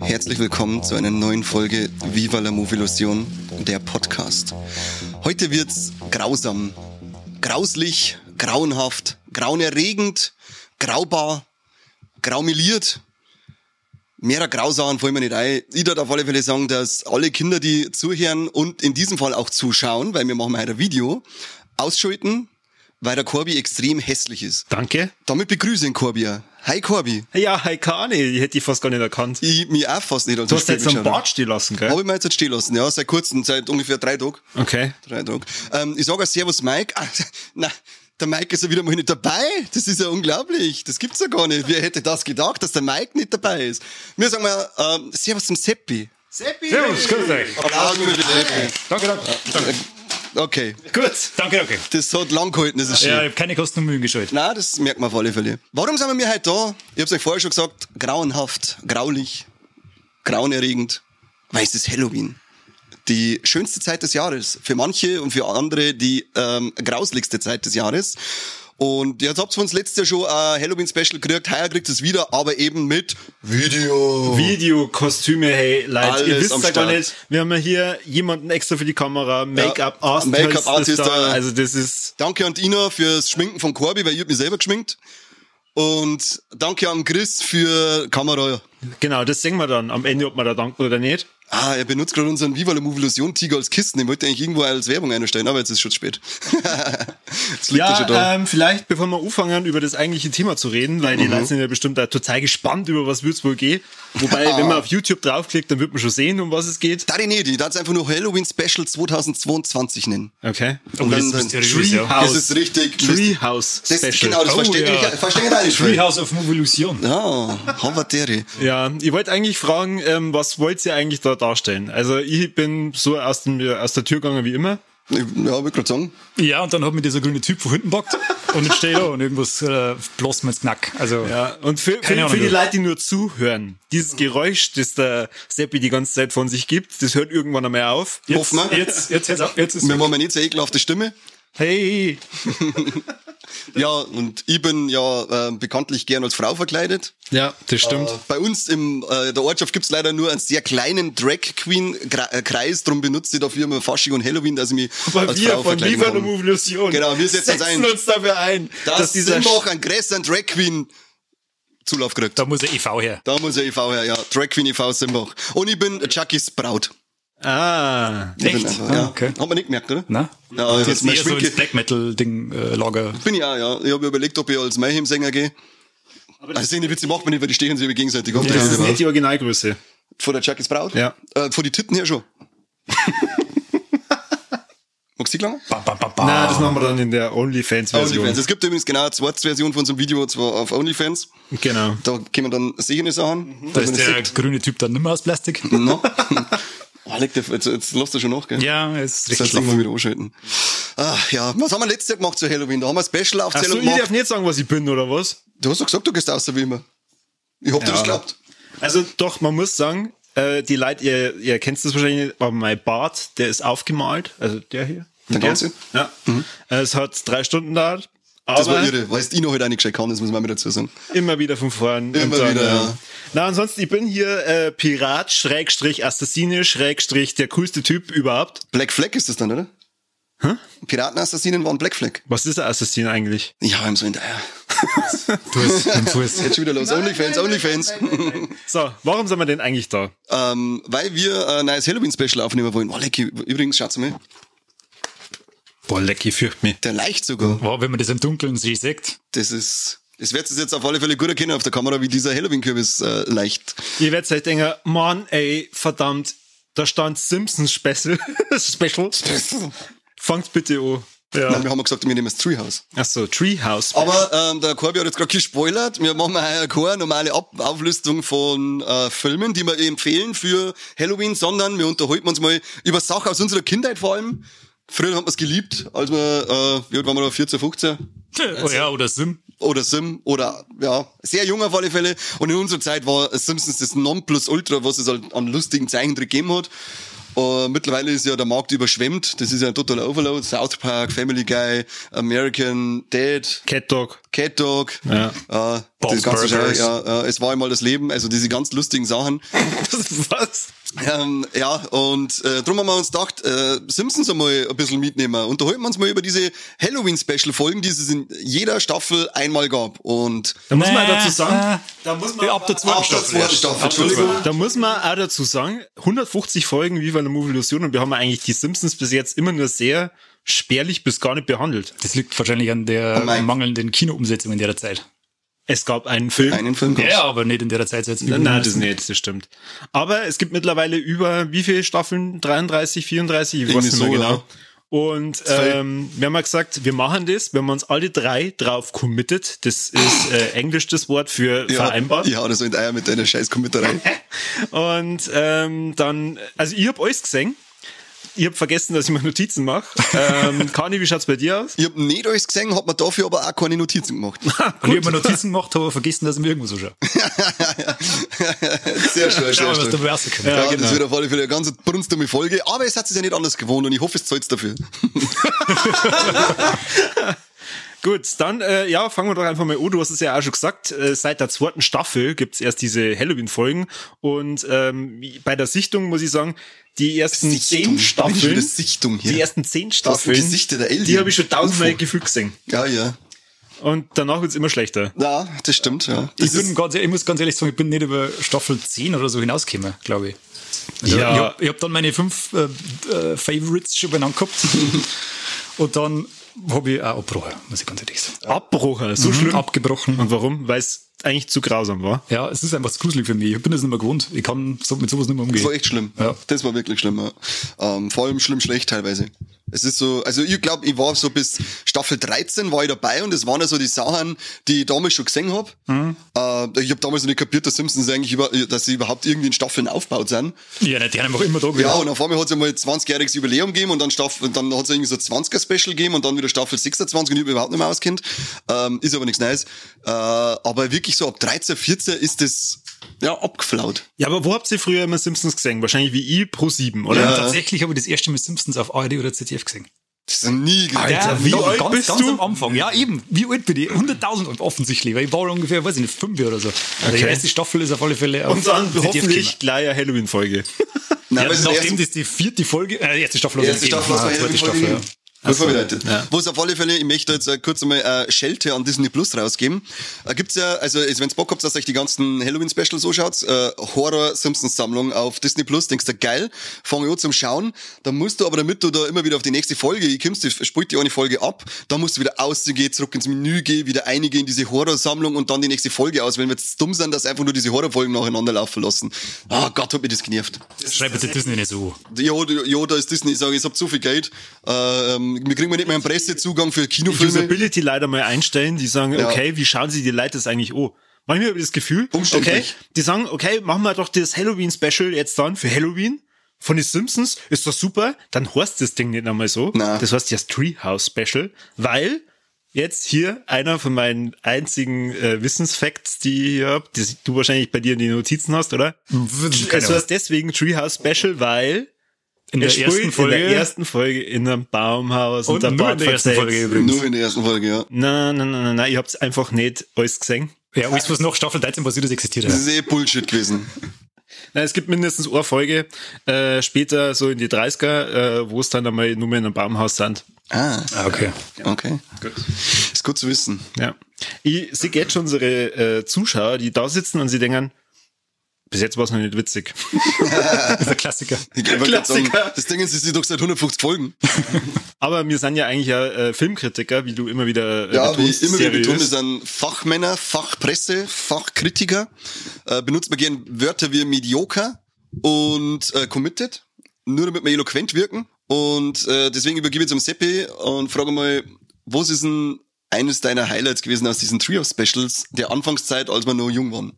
Herzlich willkommen zu einer neuen Folge Viva la Movilusion, der Podcast. Heute wird's grausam, grauslich, grauenhaft, grauenerregend, graubar, graumeliert. Mehrer Grausachen fallen mir nicht ein. Ich darf auf alle Fälle sagen, dass alle Kinder, die zuhören und in diesem Fall auch zuschauen, weil wir machen heute ein Video, ausschalten, weil der Corby extrem hässlich ist. Danke. Damit begrüße ich den Corby. auch. Hi Corby. Ja, hi Kani, ich hätte dich fast gar nicht erkannt. Ich mich auch fast nicht Du hast jetzt einen Bart stehen lassen, gell? Habe ich mir jetzt stehen lassen, ja, seit kurzem, seit ungefähr drei Tagen. Okay. Drei Tage. Ähm, ich sage auch Servus Mike. Ah, na, der Mike ist ja wieder mal nicht dabei. Das ist ja unglaublich. Das gibt's ja gar nicht. Wer hätte das gedacht, dass der Mike nicht dabei ist? Wir sagen mal, ähm, Servus zum Seppi. Seppi! Servus, grüß euch. Applaus für den Seppi. Danke, danke. danke. Okay. Gut, danke, danke. Das hat lang gehalten, das ist schön. Ja, ich habe keine Kosten und Mühen gescheut. Nein, das merkt man auf alle Fälle. Warum sind wir heute da? Ich hab's euch vorher schon gesagt, grauenhaft, graulich, grauenerregend, weil es ist Halloween. Die schönste Zeit des Jahres. Für manche und für andere die ähm, grausligste Zeit des Jahres. Und jetzt habt ihr uns letztes Jahr schon ein Halloween-Special gekriegt, heuer kriegt es wieder, aber eben mit Video. Videokostüme, hey, Leute, Alles ihr wisst am ja gar nicht, wir haben ja hier jemanden extra für die Kamera, Make-up-Artist Make-up-Artist ist da, da. also das ist, Danke an Ina fürs Schminken von Corby, weil ich hab mich selber geschminkt. Und danke an Chris für Kamera. genau, das sehen wir dann am Ende, ob wir da danken oder nicht. Ah, er benutzt gerade unseren Viva la Movilusion Tiger als Kisten. Ich wollte eigentlich irgendwo als Werbung einstellen, aber jetzt ist schon zu spät. schon da. Ja, ähm, vielleicht, bevor wir anfangen, über das eigentliche Thema zu reden, weil die Mhm. Leute sind ja bestimmt auch total gespannt, über was wird's wohl gehen. Wobei, wenn man auf YouTube draufklickt, dann wird man schon sehen, um was es geht. Da die nicht, die darf einfach nur Halloween Special 2022 nennen. Okay. Oh, das dann- ist dann- ja. Treehouse. Das ist richtig. Treehouse Das, Special. genau, das Oh, verstehe ja. ich, verstehe ich nicht. Treehouse of Movilusion. Ja, Havateri. Ja, ich wollte eigentlich fragen, ähm, was wollt ihr eigentlich da darstellen? Also ich bin so aus, dem, aus der Tür gegangen wie immer. Ja, will gerade sagen. Ja, und dann hat mir dieser grüne Typ von hinten bockt und jetzt stehe ich da und irgendwas äh, bloß mir ins Knack. Also, Ja, und für, für, für die. Leute, die nur zuhören, dieses Geräusch, das der Seppi die ganze Zeit von sich gibt, das hört irgendwann einmal auf. jetzt, Hoffen wir. jetzt, jetzt, jetzt, jetzt ist Wir haben eine nicht so ekelhafte Stimme. Hey! Ja, und ich bin ja äh, bekanntlich gern als Frau verkleidet. Ja, das stimmt. Bei uns in äh, der Ortschaft gibt's leider nur einen sehr kleinen Drag Queen Gra- äh, Kreis, drum benutze ich dafür immer Fasching und Halloween, dass ich mich Aber als wir Frau von la kann. Movilusion Genau, wir setzen uns ein. uns dafür ein, dass, dass dieser Simbach einen größeren Drag Queen Zulauf kriegt. Da muss der EV her. Da muss er EV her, ja. Drag Queen EV Simbach. Und ich bin Chuckys Braut. Ah, Ich Echt? einfach, Ah, ja. okay. Hat man nicht gemerkt, oder? Na? Ja, das das ist mein eher so Schminke- ins Black Metal-Ding äh. Bin ich auch, ja. Ich habe überlegt, ob ich als Mayhem-Sänger gehe. Also sehen die Witze macht man nicht, weil die stehen sich über gegenseitig auf. das Das ist nicht die Originalgröße. Von der Chuckys Braut? Ja. Äh, von die Titten her schon. Magst du die. Na, das machen wir dann in der OnlyFans-Version. OnlyFans. Es gibt übrigens genau eine Zweitversion von unserem Video, zwar auf OnlyFans. Genau. Da können wir dann sehende Sachen. da dass ist das der sieht. grüne Typ dann nimmer aus Plastik. No. Oh, dir, jetzt, jetzt lass das schon nach, gell? Ja, es ist Das richtig heißt, schlaff. irgendwann wieder anschalten. Ach, ja. Was haben wir letztes Jahr gemacht zu Halloween? Da haben wir eine Achso, Special-Aufzählung ich darf gemacht. nicht sagen, was ich bin, oder was? Du hast doch gesagt, du gehst außer wie immer. Ich hab dir Ja. das geglaubt. Also doch, man muss sagen, äh, die Leute, ihr, ihr kennt das wahrscheinlich nicht, aber mein Bart, der ist aufgemalt, also der hier. Der ganze? Ja. Äh, Es hat drei Stunden gedauert. Das war aber irre, weil es Ino halt eingeschickt kann, das muss man mal dazu sagen. Immer wieder von vorn. Immer Und wieder, ja. Na, ansonsten, ich bin hier äh, Pirat, Schrägstrich, Assassine, Schrägstrich, der coolste Typ überhaupt. Black Flag ist das dann, oder? Hä? Piratenassassinen waren Black Flag. Was ist ein Assassin eigentlich? Ja, im so in der. Du hast den Fuß. Jetzt schon wieder los. Onlyfans, Onlyfans. So, warum sind wir denn eigentlich da? ähm, weil wir ein neues Halloween-Special aufnehmen wollen. Oh, lecky. Übrigens, schaut's mal. Boah, lecky, fürcht mich. Der leicht sogar. Wow, wenn man das im Dunkeln sich sieht. Das ist. Das wird es jetzt auf alle Fälle gut erkennen auf der Kamera, wie dieser Halloween-Kürbis äh, leicht. Ihr werdet euch denken, Mann, ey, verdammt, da stand Simpsons Special. Special. Fangt bitte an. Nein, wir haben ja gesagt, wir nehmen das Treehouse. Achso, Treehouse. Special. Aber ähm, der Corby hat jetzt gerade gespoilert. Wir machen heuer keine normale Ab Auflistung von äh, Filmen, die wir empfehlen für Halloween, sondern wir unterhalten uns mal über Sachen aus unserer Kindheit vor allem. Früher haben wir es geliebt, als wir, äh, wie alt waren wir da, 14, 15? Oh ja, oder Sim. oder Sim oder ja, sehr jung auf alle Fälle. Und in unserer Zeit war Simpsons das Nonplusultra, was es halt an lustigen Zeichentrick gegeben hat. Uh, mittlerweile ist ja der Markt überschwemmt. Das ist ja ein totaler Overload. South Park, Family Guy, American Dad, Cat Dog. Cat Dog. Ja. Äh, Bob's das ganze Burgers. Schei- ja, äh, es war einmal das Leben, also diese ganz lustigen Sachen. Was? Ähm, ja, und äh, darum haben wir uns gedacht, äh, Simpsons einmal ein bisschen mitnehmen. Unterhalten wir uns mal über diese Halloween-Special-Folgen, die es in jeder Staffel einmal gab. Und Da muss man dazu sagen, da muss man, ab der zweiten Ab der Staffel. Staffel, der Entschuldigung. da muss man auch dazu sagen, 150 Folgen Viva la Movie Illusion und wir haben eigentlich die Simpsons bis jetzt immer nur sehr spärlich bis gar nicht behandelt. Das liegt wahrscheinlich an der Oh mangelnden Kinoumsetzung in der Zeit. Es gab einen Film. einen Film Ja, gab's. ja, aber nicht in der Zeit. Nein, das nicht, das stimmt. Aber es gibt mittlerweile über wie viele Staffeln? 33, 34? Ich weiß nicht mehr so, genau. ja. Und ähm, wir haben mal gesagt, wir machen das, wenn wir uns alle drei drauf committed. Das ist äh, Englisch das Wort für Ja, vereinbart. Ja, das so in Eier mit deiner scheiß Kommentarei. Und ähm, dann, also ich hab alles gesehen. Ich hab vergessen, dass ich mir Notizen mache. Ähm, Kani, wie schaut's bei dir aus? Ich hab nicht alles gesehen, hab mir dafür aber auch keine Notizen gemacht. Und ich habe mir Notizen gemacht, habe aber vergessen, dass ich mir irgendwo so schaue. sehr schön, Schau sehr mal, was schön. dabei rauskommt. Ja, genau. das wird auf alle Fälle eine ganz brunstdumme Folge, aber es hat sich ja nicht anders gewohnt und ich hoffe, es zahlt dafür. Gut, dann äh, ja, fangen wir doch einfach mal an. Du hast es ja auch schon gesagt, äh, seit der zweiten Staffel gibt's erst diese Halloween-Folgen und ähm, bei der Sichtung muss ich sagen, die ersten Sichtung. zehn Staffeln, Sichtung hier. die ersten zehn Staffeln, die habe ich schon tausendmal gefühlt gesehen. Ja, ja. Und danach wird's immer schlechter. Ja, das stimmt, ja. Ich, Das bin ist, ganz, ich muss ganz ehrlich sagen, ich bin nicht über Staffel 10 oder so hinausgekommen, glaube ich. Also Ja. Ich habe hab dann meine fünf äh, äh, Favorites schon benannt gehabt. Und dann habe ich auch abgebrochen, muss ich ganz ehrlich sagen. Abbrochen, so Mhm, schlimm. Abgebrochen. Und warum? Weil es eigentlich zu grausam war. Ja, es ist einfach zu gruselig für mich. Ich bin das nicht mehr gewohnt. Ich kann so, mit sowas nicht mehr das umgehen. war echt schlimm. Ja. Das war wirklich schlimm, ja. Ähm, vor allem schlimm schlecht teilweise. Es ist so, also ich glaube, ich war so bis Staffel 13 war ich dabei und das waren ja so die Sachen, die ich damals schon gesehen hab. Mhm. Äh, ich habe damals noch nicht kapiert, dass Simpsons eigentlich über, dass sie überhaupt irgendwie in Staffeln aufgebaut sind. Ja, nicht, die haben einfach immer da gewesen. Ja, und auf einmal hat es einmal 20-jähriges Jubiläum gegeben und dann Staffel, und dann hat es irgendwie so 20er-Special gegeben und dann wieder Staffel 26 und ich überhaupt nicht mehr auskennt. Ähm, ist aber nichts Neues. Äh, aber wirklich so ab 13, 14 ist das ja abgeflaut. Ja, aber wo habt ihr früher immer Simpsons gesehen? Wahrscheinlich wie ich pro sieben, oder? Ja. Tatsächlich habe ich das erste Mal Simpsons auf ARD oder ZDF gesehen. Das ist nie Ja, Alter, wie alt ganz, bist ganz du? am Anfang. Ja, eben. Wie alt bin ich? 100.000 offensichtlich, weil ich war ungefähr, weiß ich nicht, fünf oder so. Also die Okay. erste Staffel ist auf alle Fälle auf Und dann ZDF hoffentlich gekommen. gleich eine Halloween-Folge. Nein, Ja, nachdem das die vierte Folge, äh, die erste Staffel Die erste. Staffel, war zweite Staffel, Staffel, ja. Gut vorbereitet. Ja. Wo es auf alle Fälle, ich möchte jetzt äh, kurz einmal äh, Schelte an Disney Plus rausgeben. Äh, gibt's ja, also wenn ihr Bock habt, dass euch die ganzen Halloween-Specials anschaut, äh, Horror-Simpsons-Sammlung auf Disney Plus, denkst du, geil, fang ich an zum Schauen. Dann musst du aber, damit du da immer wieder auf die nächste Folge ich kommst, du spielt die eine Folge ab, dann musst du wieder ausgehen, zurück ins Menü gehen, wieder einige in diese Horror-Sammlung und dann die nächste Folge auswählen, weil es dumm sind, dass einfach nur diese Horrorfolgen nacheinander laufen lassen. Ah Gott, hat mich das genervt. Schreib bitte Disney nicht so. Ja, da- ja, da ist Disney. Ich sage, ich hab zu viel Geld. Äh, ähm, wir kriegen nicht mehr einen Pressezugang für Kinofilme. Usability leider mal einstellen, die sagen, Ja. okay, wie schauen sie die Leute das eigentlich an? Manchmal habe ich das Gefühl, okay, die sagen, okay, machen wir doch das Halloween-Special jetzt dann für Halloween von den Simpsons, ist doch super, dann heißt das Ding nicht einmal so. Na. Das heißt das Treehouse-Special, weil jetzt hier einer von meinen einzigen äh, Wissensfacts, die ich hier hab, die du wahrscheinlich bei dir in den Notizen hast, oder? Keine Es heißt deswegen Treehouse-Special, weil In der ersten Folge. in der ersten Folge in einem Baumhaus und, und der nur in Bart der ersten. Folge übrigens. Nur in der ersten Folge, ja. Nein, nein, nein, nein, nein, ihr habt's einfach nicht alles gesehen. Ja, alles, was nach Staffel 13 passiert, das existiert. Das Ja. ist eh Bullshit gewesen. Nein, es gibt mindestens eine Folge, äh, später so in die 30er, äh, wo es dann einmal nur mehr in einem Baumhaus sind. Ah, Ah, okay. okay. Ist gut zu wissen. Ja. Ich sehe jetzt schon unsere äh, Zuschauer, die da sitzen und sie denken, bis jetzt war es noch nicht witzig. Das ist ein Klassiker. Gerade sagen, Klassiker. das Ding ist, es ist doch seit 150 Folgen. Aber wir sind ja eigentlich ja äh, Filmkritiker, wie du immer wieder äh, Ja, wie betonst, ich immer wieder betone, sind Fachmänner, Fachpresse, Fachkritiker. Äh, benutzt man gern Wörter wie mediocre und äh, committed, nur damit wir eloquent wirken. Und äh, deswegen übergebe ich am Seppi und frage mal, was ist denn eines deiner Highlights gewesen aus diesen Trio-Specials der Anfangszeit, als wir noch jung waren?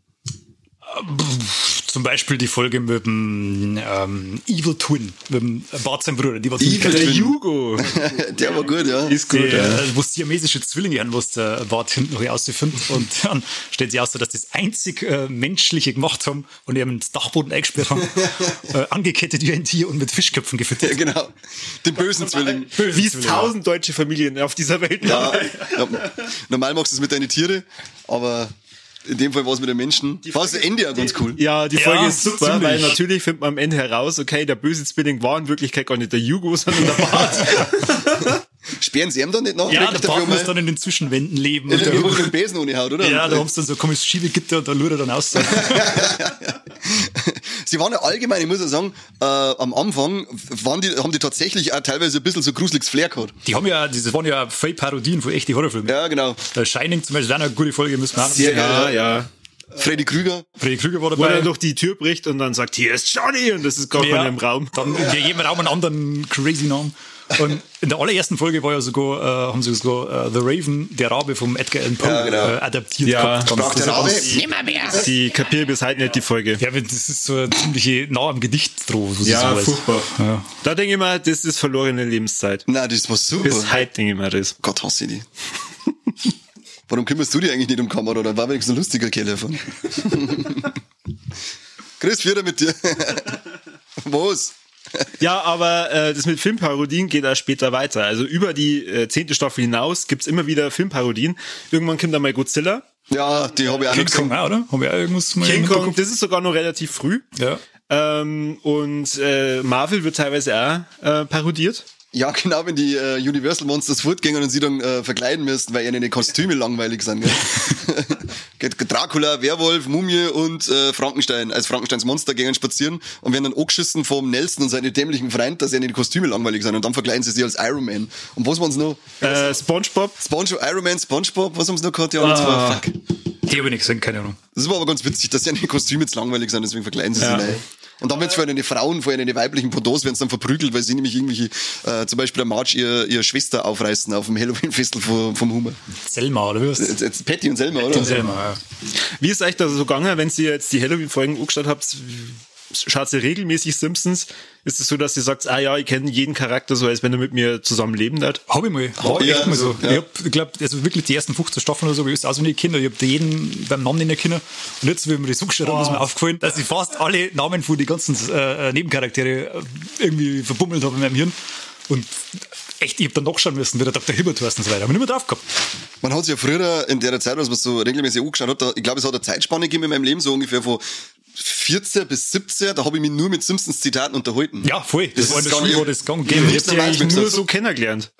Zum Beispiel die Folge mit dem ähm, Evil Twin, mit dem Bart sein Bruder. Die war Evil. Der Twin. Hugo. Der war gut, ja. Ist gut, Die, ja. äh, wo es siamesische Zwillinge haben, was der Bart hinten noch ausfindet. Und dann stellt sich aus, dass das einzig äh, Menschliche gemacht haben und eben ins Dachboden eingesperrt haben, äh, angekettet wie ein Tier und mit Fischköpfen gefüttert. Ja, genau. Den bösen Zwilling. Wie es tausend deutsche Familien auf dieser Welt Ja, haben. ja, normal machst du es mit deinen Tiere, aber in dem Fall war es mit den Menschen. War das Ende auch ganz cool. Ja, die Folge Ja, ist super, ziemlich. weil natürlich findet man am Ende heraus, okay, der böse Zwilling war in Wirklichkeit gar nicht der Hugo, sondern der Bart. Sperren sie ihm dann nicht nach? Ja, der Bart muss dann in den Zwischenwänden leben. Und Der mit dem Besen ohne Haut, oder? ja, da haben sie dann so komisches Schiebegitter und da lügt er dann aus. Sie waren ja allgemein, ich muss ja sagen, äh, am Anfang waren die, haben die tatsächlich auch teilweise ein bisschen so gruseliges Flair gehabt. Die haben ja, das waren ja voll Parodien von echten Horrorfilmen. Ja, genau. Äh, Shining zum Beispiel, ist auch eine gute Folge, müssen wir auch Sehr ja, geil. ja. Freddy Krüger. Freddy Krüger war Wo er dabei. durch die Tür bricht und dann sagt, hier ist Johnny und das ist gar Ja, keiner im Raum. Dann in jedem Raum einen anderen crazy Namen. Und in der allerersten Folge war ja sogar, äh, haben sie sogar äh, The Raven, der Rabe vom Edgar Allan Poe, Ja, genau. äh, adaptiert Ja. Sprach der das Rabe? ganz- Die kapiere bis heute nicht, die Folge. Ja, das ist so eine ziemliche nah am Gedicht drauf. Ja, furchtbar. Ja. Da denke ich mal, das ist verlorene Lebenszeit. Nein, das war super. Bis heute denke ich mal das. Gott hasse ich die. Warum kümmerst du dich eigentlich nicht um Kamera? Oder war wenigstens ein lustiger Kerl davon? Chris, wieder mit dir. Was? Ja, aber äh, das mit Filmparodien geht auch später weiter. Also über die äh, zehnte Staffel hinaus gibt's immer wieder Filmparodien. Irgendwann kommt dann mal Godzilla. Ja, die habe ich auch noch King Kong gesehen. auch, oder? Haben wir auch irgendwas mal King Kong, das ist sogar noch relativ früh. Ja. Ähm, und äh, Marvel wird teilweise auch äh, parodiert. Ja, genau, wenn die äh, Universal Monsters fortgehen und sie dann äh, verkleiden müssen, weil ihnen die Kostüme langweilig sind. Gell? Dracula, Werwolf, Mumie und äh, Frankenstein als Frankensteins Monster gehen spazieren und werden dann angeschissen vom Nelson und seine dämlichen Freund, dass ihnen die Kostüme langweilig sind und dann verkleiden sie sich als Iron Man. Und was waren sie noch? Äh, SpongeBob. SpongeBob, Iron Man, SpongeBob, was haben sie noch gehabt? Ja, und zwar, fuck. Die habe ich nicht gesehen, keine Ahnung. Das war aber ganz witzig, dass die Kostüme jetzt langweilig sind, deswegen verkleiden sie Ja. sich rein. Und dann wird's für eine Frauen, für eine weiblichen Pendants, werden sie dann verprügelt, weil sie nämlich irgendwelche, äh, zum Beispiel der Marge ihr, ihr Schwester aufreißen auf dem Halloween-Festel vom, vom Humor. Selma, oder wie heißt Jetzt, jetzt Patty und Selma, oder? das? Selma, ja. Wie ist euch da so gegangen, wenn ihr jetzt die Halloween-Folgen angeschaut habt? Schaut ihr regelmäßig Simpsons? Ist es so, dass ihr sagt, ah ja, ich kenne jeden Charakter so, als wenn er mit mir zusammenleben hat? Hab ich mal. War Ja, echt mal so. ja. Ich hab, ich glaube, also wirklich die ersten 15 Staffeln oder so, ich auswendig Kinder. Ich hab jeden beim Namen nicht kennen. Und jetzt, wie mir das angeschaut habe, ist mir aufgefallen, dass ich fast alle Namen von den ganzen äh, Nebencharaktere äh, irgendwie verbummelt habe in meinem Hirn. Und echt, ich hab dann nachschauen müssen, wie der Dr. Hibbert heißt und so weiter. Hab ich nicht mehr drauf gehabt. Man hat ja früher in der Zeit, als man so regelmäßig angeschaut hat, da, ich glaube, es hat eine Zeitspanne gegeben in meinem Leben, so ungefähr von 14 bis 17, da habe ich mich nur mit Simpsons Zitaten unterhalten. Ja, voll. Das, Das war nicht- wo das gang Ja, ging. Ich Ist hab die normal, eigentlich nur gesagt. so kennengelernt.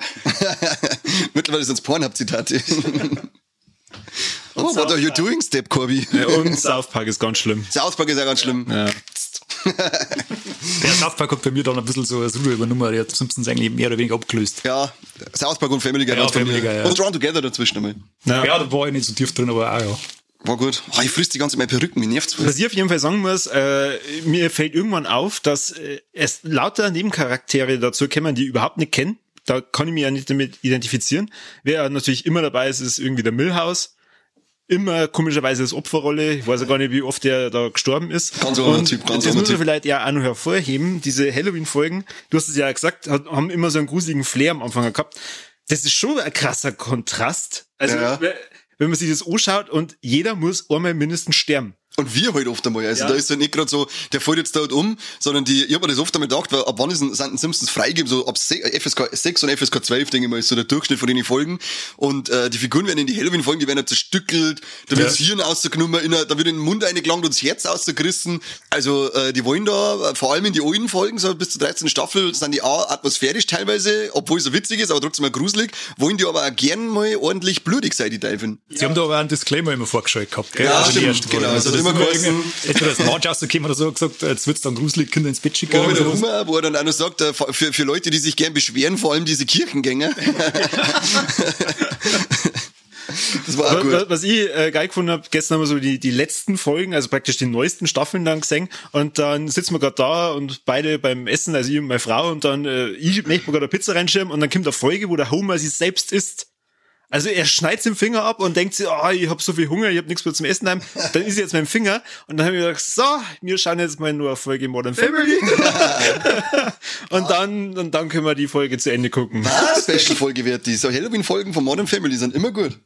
Mittlerweile sind es Pornhub-Zitate. oh, what are you doing, Step Corby? Und South Park ist ganz schlimm. South Park ist ja ganz schlimm. Ja. Der South Park hat bei mir dann ein bisschen so als Ruhe übernommen. Der hat Simpsons eigentlich mehr oder weniger abgelöst. Ja, South Park und Family Guy. Ja, Family. Guy, ja. Und Drawn Together dazwischen einmal. Ja. Ja, da war ich nicht so tief drin, aber auch ja. War gut. Oh, ich frisst die ganze Zeit meine Perücken, mir nervt's. Was ich auf jeden Fall sagen muss, äh, mir fällt irgendwann auf, dass äh, es lauter Nebencharaktere dazu kommen, die ich überhaupt nicht kenne. Da kann ich mich ja nicht damit identifizieren. Wer natürlich immer dabei ist, ist irgendwie der Millhouse. Immer komischerweise als Opferrolle. Ich weiß ja gar nicht, wie oft der da gestorben ist. Ganz Und Typ, ganz Das muss man vielleicht ja auch noch hervorheben. Diese Halloween-Folgen, du hast es ja gesagt, haben immer so einen gruseligen Flair am Anfang gehabt. Das ist schon ein krasser Kontrast. Also, Ja. Wenn man sich das anschaut und jeder muss einmal mindestens sterben. Und wir halt oft einmal. Also Ja. da ist ja nicht gerade so, der fällt jetzt dort um, sondern die, ich hab mir das oft einmal gedacht, weil ab wann ist ein, sind ein Simpsons freigegeben? So ab äh, FSK 6 und FSK 12, denke ich mal, ist so der Durchschnitt von den Folgen. Und äh, die Figuren werden in die Halloween-Folgen, die werden ja zerstückelt, da wird das Hirn ausgenommen, in, da wird in den Mund eingelangt und das Herz ausgerissen. Also äh, die wollen da, äh, vor allem in die alten Folgen, so bis zur 13. Staffel, sind die auch atmosphärisch teilweise, obwohl es so witzig ist, aber trotzdem mal gruselig, wollen die aber auch gern mal ordentlich blutig sein, die Teufel. Sie haben da aber einen Disclaimer immer vorgeschaltet gehabt. Gell? Ja, Also stimmt, genau. Es hat das immer Entweder das March rausgekommen oder so gesagt, jetzt wird's dann gruselig, Kinder ins Bett schicken. Ja, oder. Hummer, wo er dann auch noch sagt, äh, für, für Leute, die sich gern beschweren, vor allem diese Kirchengänger. das war Was, gut. was ich äh, geil gefunden habe, gestern haben wir so die, die letzten Folgen, also praktisch die neuesten Staffeln dann gesehen und dann sitzen wir gerade da und beide beim Essen, also ich und meine Frau und dann äh, ich möchte mir gerade eine Pizza reinschieben und dann kommt eine Folge, wo der Homer sich selbst isst. Also er schneidet den Finger ab und denkt sich, oh, ich habe so viel Hunger, ich habe nichts mehr zum Essen daheim. Dann ist jetzt mein Finger und dann habe ich gedacht, so, wir schauen jetzt mal nur eine Folge Modern Family. und dann und dann können wir die Folge zu Ende gucken. Ah, Special-Folge wird die. So Halloween-Folgen von Modern Family sind immer gut.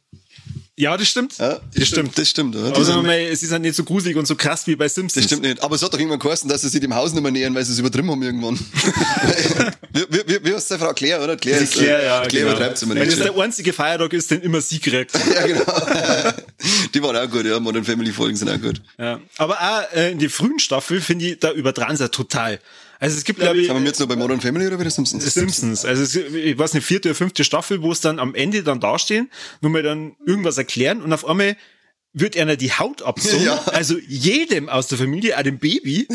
Ja, das stimmt. Ja, das stimmt. Das stimmt, oder? Aber sagen wir mal, es ist halt nicht so gruselig und so krass wie bei Simpsons. Das stimmt nicht. Aber es hat doch irgendwann geheißen, dass sie sich dem Haus nicht mehr nähern, weil sie es übertrieben haben irgendwann. wie, wie, wie, wie heißt die Frau Claire, oder? Claire, ist, Claire, ja, Claire genau. übertreibt es immer Weil nicht. das der einzige Feiertag ist, den immer sie kriegt. Ja, genau. die waren auch gut, ja. Modern Family Folgen sind auch gut. Ja. Aber auch äh, in die frühen Staffel finde ich, da übertragen sie total. Also es gibt, glaube ich, Sind wir jetzt noch bei Modern Family oder bei den Simpsons? Simpsons. Also es, ich weiß nicht, vierte oder fünfte Staffel, wo es dann am Ende dann dastehen, nur mal dann irgendwas erklären und auf einmal wird einer die Haut abzogen. Ja. Also jedem aus der Familie, auch dem Baby.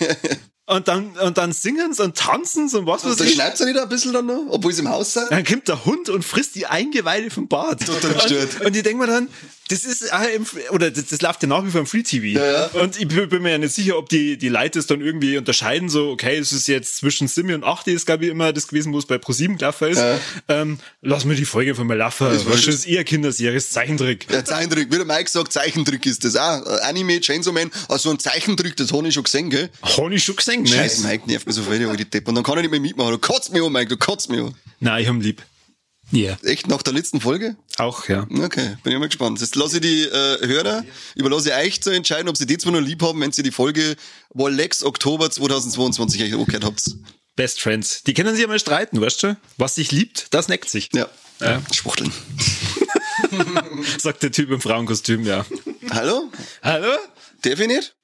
und dann, und dann singen sie und tanzen sie und was weiß Da ich. schneidet sie nicht ein bisschen dann noch, obwohl sie im Haus sind? Dann kommt der Hund und frisst die Eingeweide vom Bad. Total gestört. Und, und ich denke mir dann, das ist, auch im, oder das, das läuft ja nach wie vor im Free TV. Ja, ja. Und ich bin mir ja nicht sicher, ob die, die Leute es dann irgendwie unterscheiden, so, okay, es ist jetzt zwischen Simi und 8, ist, glaube ich, immer das gewesen, wo es bei ProSieben gelaufen ist. Ja. Ähm, lass mir die Folge von mal laufen. Das schon- ist eher Kinderserie, ist Zeichentrick. Der Zeichentrick, wie der Mike sagt, Zeichentrick ist das auch. Äh, Anime, Chainsaw Man, also ein Zeichentrick, das habe ich schon gesehen, gell? Habe ich schon gesehen, ne? Scheiß Mike nervt mich so viel, die Depp. Und dann kann er nicht mehr mitmachen. Du kotzt mich an, Mike, du kotzt mich an. Nein, ich hab lieb. Ja. Echt, nach der letzten Folge? Auch, ja. Okay, bin ich mal gespannt. Jetzt lasse ich die äh, Hörer, überlasse ich euch zu entscheiden, ob sie die zwei noch lieb haben, wenn sie die Folge Wallex Oktober 2022 euch angehört habt. Best Friends. Die können sich ja mal streiten, weißt du? Was sich liebt, das neckt sich. Ja. Ja. Schwuchteln. Sagt der Typ im Frauenkostüm, ja. Hallo? Hallo? Ich nicht?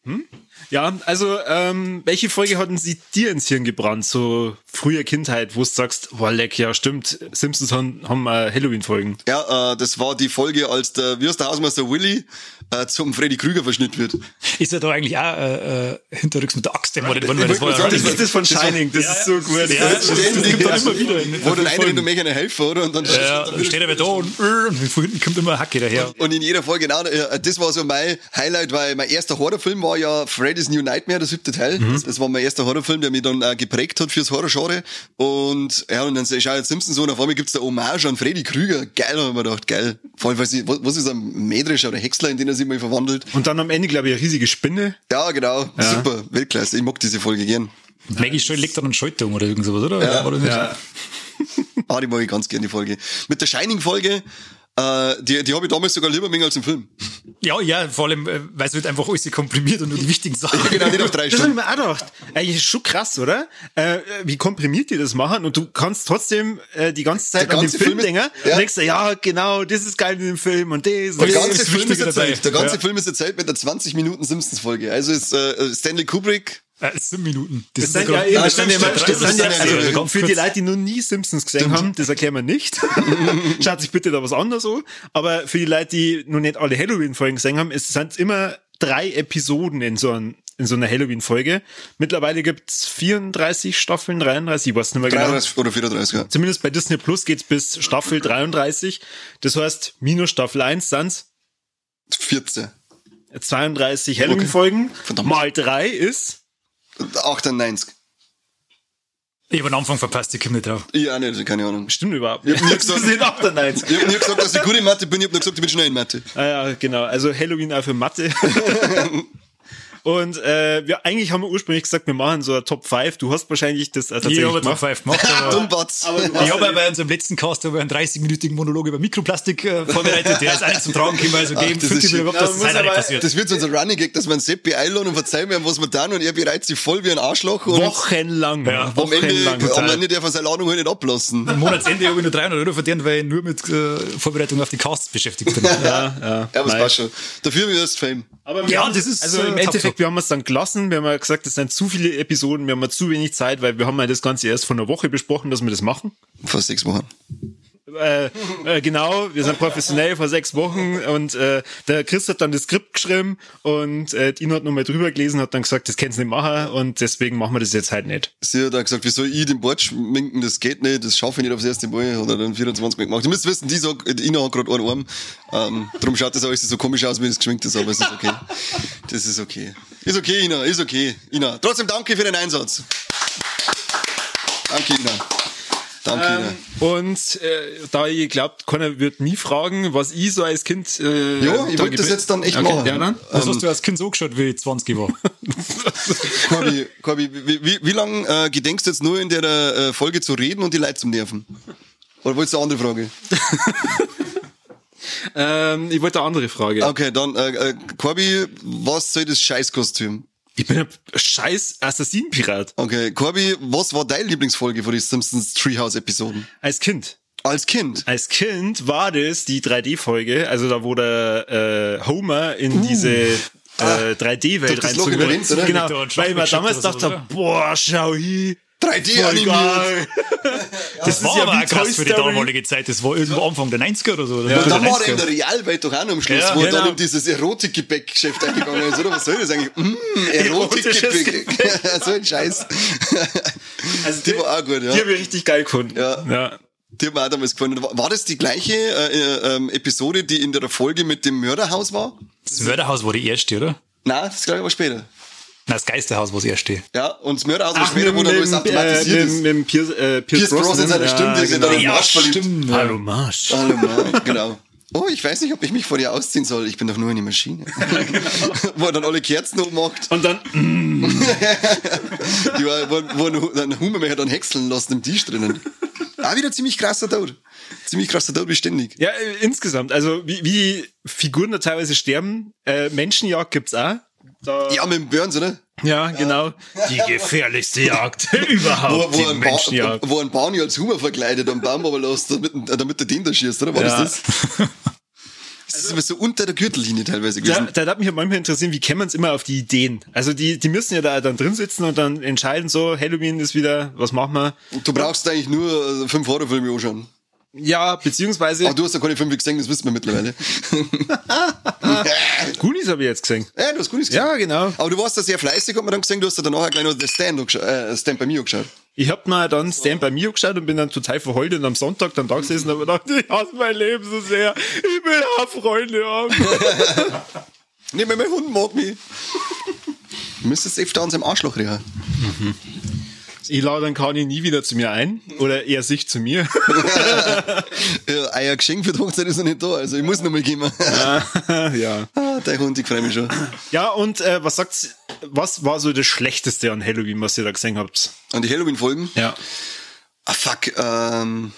Ja, also ähm, welche Folge hatten sie dir ins Hirn gebrannt, so früher Kindheit, wo du sagst, boah, leck, ja stimmt, Simpsons haben, haben äh, Halloween-Folgen. Ja, äh, das war die Folge, als der, wie heißt der Hausmeister Willy äh, zum Freddy Krüger verschnitten wird. Ist er da eigentlich auch äh, äh, hinterrücks mit der Axt? Weil Ich das war ja Das ist das von Shining, das ist so gut. Ja, das, das, das gibt dann immer wieder. In, Wo dann einer, Folgen. du möchtest eine helfen, oder? Und dann ja, dann steht er wieder da und, äh, und von hinten kommt immer Hacke daher. Und in jeder Folge, genau, das war so mein Highlight, weil mein erster Horrorfilm war ja Freddy's New Nightmare, der siebte Teil. Das, das war mein erster Horrorfilm, der mich dann äh, geprägt hat fürs Horrorgenre. Und ja, und dann schau ich jetzt Simpsons so und auf einmal gibt's da Hommage an Freddy Krüger. Geil, hab ich mir gedacht, geil. Vor allem, weil sie, was was ist ein Mädrischer oder Häcksler, in den er sich mal verwandelt. Und dann am Ende, glaube ich, eine riesige Spinne. Ja, genau. Super. Weltklasse. Ich mag diese Folge gern. Maggie Schön legt dann einen Schalter um oder irgend sowas, oder? Ja, oder nicht? Ja. Ah, die mag ich ganz gern, die Folge. Mit der Shining-Folge, äh, die, die habe ich damals sogar lieber mehr als im Film. Ja, ja, vor allem, äh, weil es wird einfach alles komprimiert und nur die wichtigen Sachen. Genau, nicht auf drei Das habe ich Stunden. mir auch gedacht. Eigentlich ist schon krass, oder? Äh, wie komprimiert die das machen und du kannst trotzdem äh, die ganze Zeit Der an den ganze Film Film ist- denken ja. und denkst ja, genau, das ist geil in dem Film und das. Der und Das ganze ist Film ist erzählt. Der ganze Ja. Film ist erzählt mit der 20 Minuten Simpsons-Folge. Also ist äh, Stanley Kubrick. Äh, es sind Minuten. Das ist sind sogar- ja, eben, sind ja, sind ja stimmt, also ganz für die. Leute, die noch nie Simpsons gesehen haben, das erklären wir nicht. Schaut sich bitte da was anderes an. Aber für die Leute, die noch nicht alle Halloween-Folgen gesehen haben, es sind immer drei Episoden in so, ein, in so einer Halloween-Folge. Mittlerweile gibt's 34 Staffeln, 33, ich weiß nicht mehr genau. 33 oder 34, ja. Zumindest bei Disney Plus geht's bis Staffel 33. Das heißt, minus Staffel 1 sind's 14. 32 Halloween-Folgen. Verdammt. Mal drei ist 98. Ich habe am Anfang verpasst, ich komme nicht drauf. Ich auch nicht, keine Ahnung. Stimmt überhaupt Ich hab nie nicht. gesagt- sind 98. Ich hab nie gesagt, dass ich gut in Mathe bin, ich hab nur gesagt, ich bin schnell in Mathe. Ah ja, genau. Also Halloween auch für Mathe. Und äh, wir, eigentlich haben wir ursprünglich gesagt, wir machen so eine Top 5. Du hast wahrscheinlich das äh, Ich tatsächlich habe Top gemacht. 5 gemacht, aber... Dummbatz. Ich habe ja bei unserem letzten Cast ich einen 30-minütigen Monolog über Mikroplastik äh, vorbereitet, der ist nicht zum Tragen gekommen, also Ach, geben das 50 ist überhaupt, dass das aber- passiert. Das wird so unser Running Gag, dass wir einen Seppi einladen und verzeihen ihm, was wir tun und er bereitet sich voll wie ein Arschloch und Wochenlang. Ja, am Wochenlang. Ende, am total. Ende darf er seine Ladung halt nicht ablassen. Am Monatsende habe ich nur 300 Euro verdient, weil ich nur mit äh, Vorbereitung auf die Casts beschäftigt bin. Ja, ja. Ja, aber es passt schon. Dafür wird es Fame. Aber wir Ja, das ist, also äh, im top, Endeffekt, top. wir haben es dann gelassen. Wir haben gesagt, das sind zu viele Episoden, wir haben zu wenig Zeit, weil wir haben ja das Ganze erst vor einer Woche besprochen, dass wir das machen. Vor sechs Wochen. Äh, äh, genau, wir sind professionell vor sechs Wochen und äh, der Chris hat dann das Skript geschrieben und äh, Dino hat nochmal drüber gelesen, hat dann gesagt, das kannst du nicht machen und deswegen machen wir das jetzt halt nicht. Sie hat auch gesagt, wie soll ich den Bord schminken? Das geht nicht, das schaffe ich nicht aufs erste Mal. Hat er dann 24 Mal gemacht. Ihr müsst wissen, die Ina hat gerade einen Arm. Ähm, darum schaut das alles so komisch aus, wie das geschminkt ist, aber es ist okay. Das ist okay. Ist okay, Ina, ist okay. Ina. Trotzdem danke für den Einsatz. Danke, Ina. Danke. Ähm, und äh, da ihr glaubt, Connor wird nie fragen, was ich so als Kind. Äh, Ja, ich wollte das jetzt dann echt okay, machen. Ja, dann. Was hast du als Kind so geschaut, wie ich 20 war? Corby, Corby, wie, wie, wie lange äh, gedenkst du jetzt nur in der äh, Folge zu reden und die Leute zum Nerven? Oder wolltest du eine andere Frage? Ähm, ich wollte eine andere Frage. Okay, dann, äh, äh, Corby, was soll das Scheißkostüm? Ich bin ein scheiß Assassinenpirat. Okay, Corby, was war deine Lieblingsfolge von den Simpsons Treehouse-Episoden? Als Kind. Als Kind? Als Kind war das die 3D-Folge, also da wo der äh, Homer in diese äh, 3D-Welt Durch das Loch in der Wand, oder? Genau, weil ich mir damals so, dachte, oder? boah, schau hier. 3D voll animiert. Das, ist war ja aber krass für die damalige Zeit. Das war irgendwo Anfang der 90er oder so. oder? Und Mitte dann der war er in 90er. der Realwelt doch auch noch am Schluss, Ja, wo er genau. dann in dieses Erotikgebäckgeschäft eingegangen ist, oder? Was soll das eigentlich? Mm, Erotikgebäck. so ein Scheiß. Also Die war auch gut, ja. Die habe ich richtig geil gefunden. Ja. ja. Die hat mir auch damals gefallen. War war das die gleiche äh, äh, ähm, Episode, die in der Folge mit dem Mörderhaus war? Das Mörderhaus war die erste, oder? Nein, das glaube ich war später. Nein, das Geisterhaus war das erste. Ja, und das Mörderhaus Ach, später, wo dann alles automatisiert äh, ist. mit, mit Pierce, äh, Pierce, Pierce Brosnan, seine Stimme, die sind genau. im Marsch verliebt. stimmt. Ja. Hallo Marsch. Hallo, Mann, genau. Oh, ich weiß nicht, ob ich mich vor dir ausziehen soll. Ich bin doch nur eine Maschine. wo er dann alle Kerzen ummacht. Und dann, Die war, wo, wo ein, ein Hummer mich hat dann häckseln lassen im Tisch drinnen. Auch wieder ziemlich krasser Tod. Ziemlich krasser Tod beständig. ja, äh, insgesamt, also wie, wie die Figuren da teilweise sterben, äh, Menschenjagd gibt's auch. Da, Ja, mit dem Burns, oder? ja, genau. Die gefährlichste Jagd überhaupt, Wo, wo, ein ba Menschenjagd. wo ein Barney als Hummer verkleidet am Baum aber lässt, damit, damit der den da schießt, oder? War Ja. das das? Das ist aber so unter der Gürtellinie teilweise Da, gewesen. da darf mich ja manchmal interessieren, wie kämen man immer auf die Ideen? Also die, die müssen ja da dann drin sitzen und dann entscheiden so, Halloween ist wieder, was machen wir? Du brauchst eigentlich nur äh, fünf Horrorfilme anschauen. Ja, beziehungsweise Aber du hast ja keine fünf gesehen, das wissen wir mittlerweile. Goonies habe ich jetzt gesehen. ja, du hast Gutes gesehen. Ja, genau. Aber du warst da sehr fleißig, hat man dann gesehen, du hast da danach gleich noch The Stand, äh, Stand bei mir angeschaut. Ich hab mal dann Stand bei mir geschaut und bin dann total verheult und am Sonntag dann da gesessen und hab gedacht, ich hasse mein Leben so sehr. Ich will auch Freunde haben. Nee, mein Hund mag mich. Du müsstest öfter an seinem Arschloch riechen. Ich lade dann Kani nie wieder zu mir ein. Oder er sich zu mir. Ja, ein Geschenk für die Hochzeit ist noch nicht da, also ich muss noch mal gehen. ja. ah, der Hund, ich freue mich schon. Ja, und äh, was sagt's, was war so das Schlechteste an Halloween, was ihr da gesehen habt? An die Halloween-Folgen? Ja. Ah, fuck, ähm,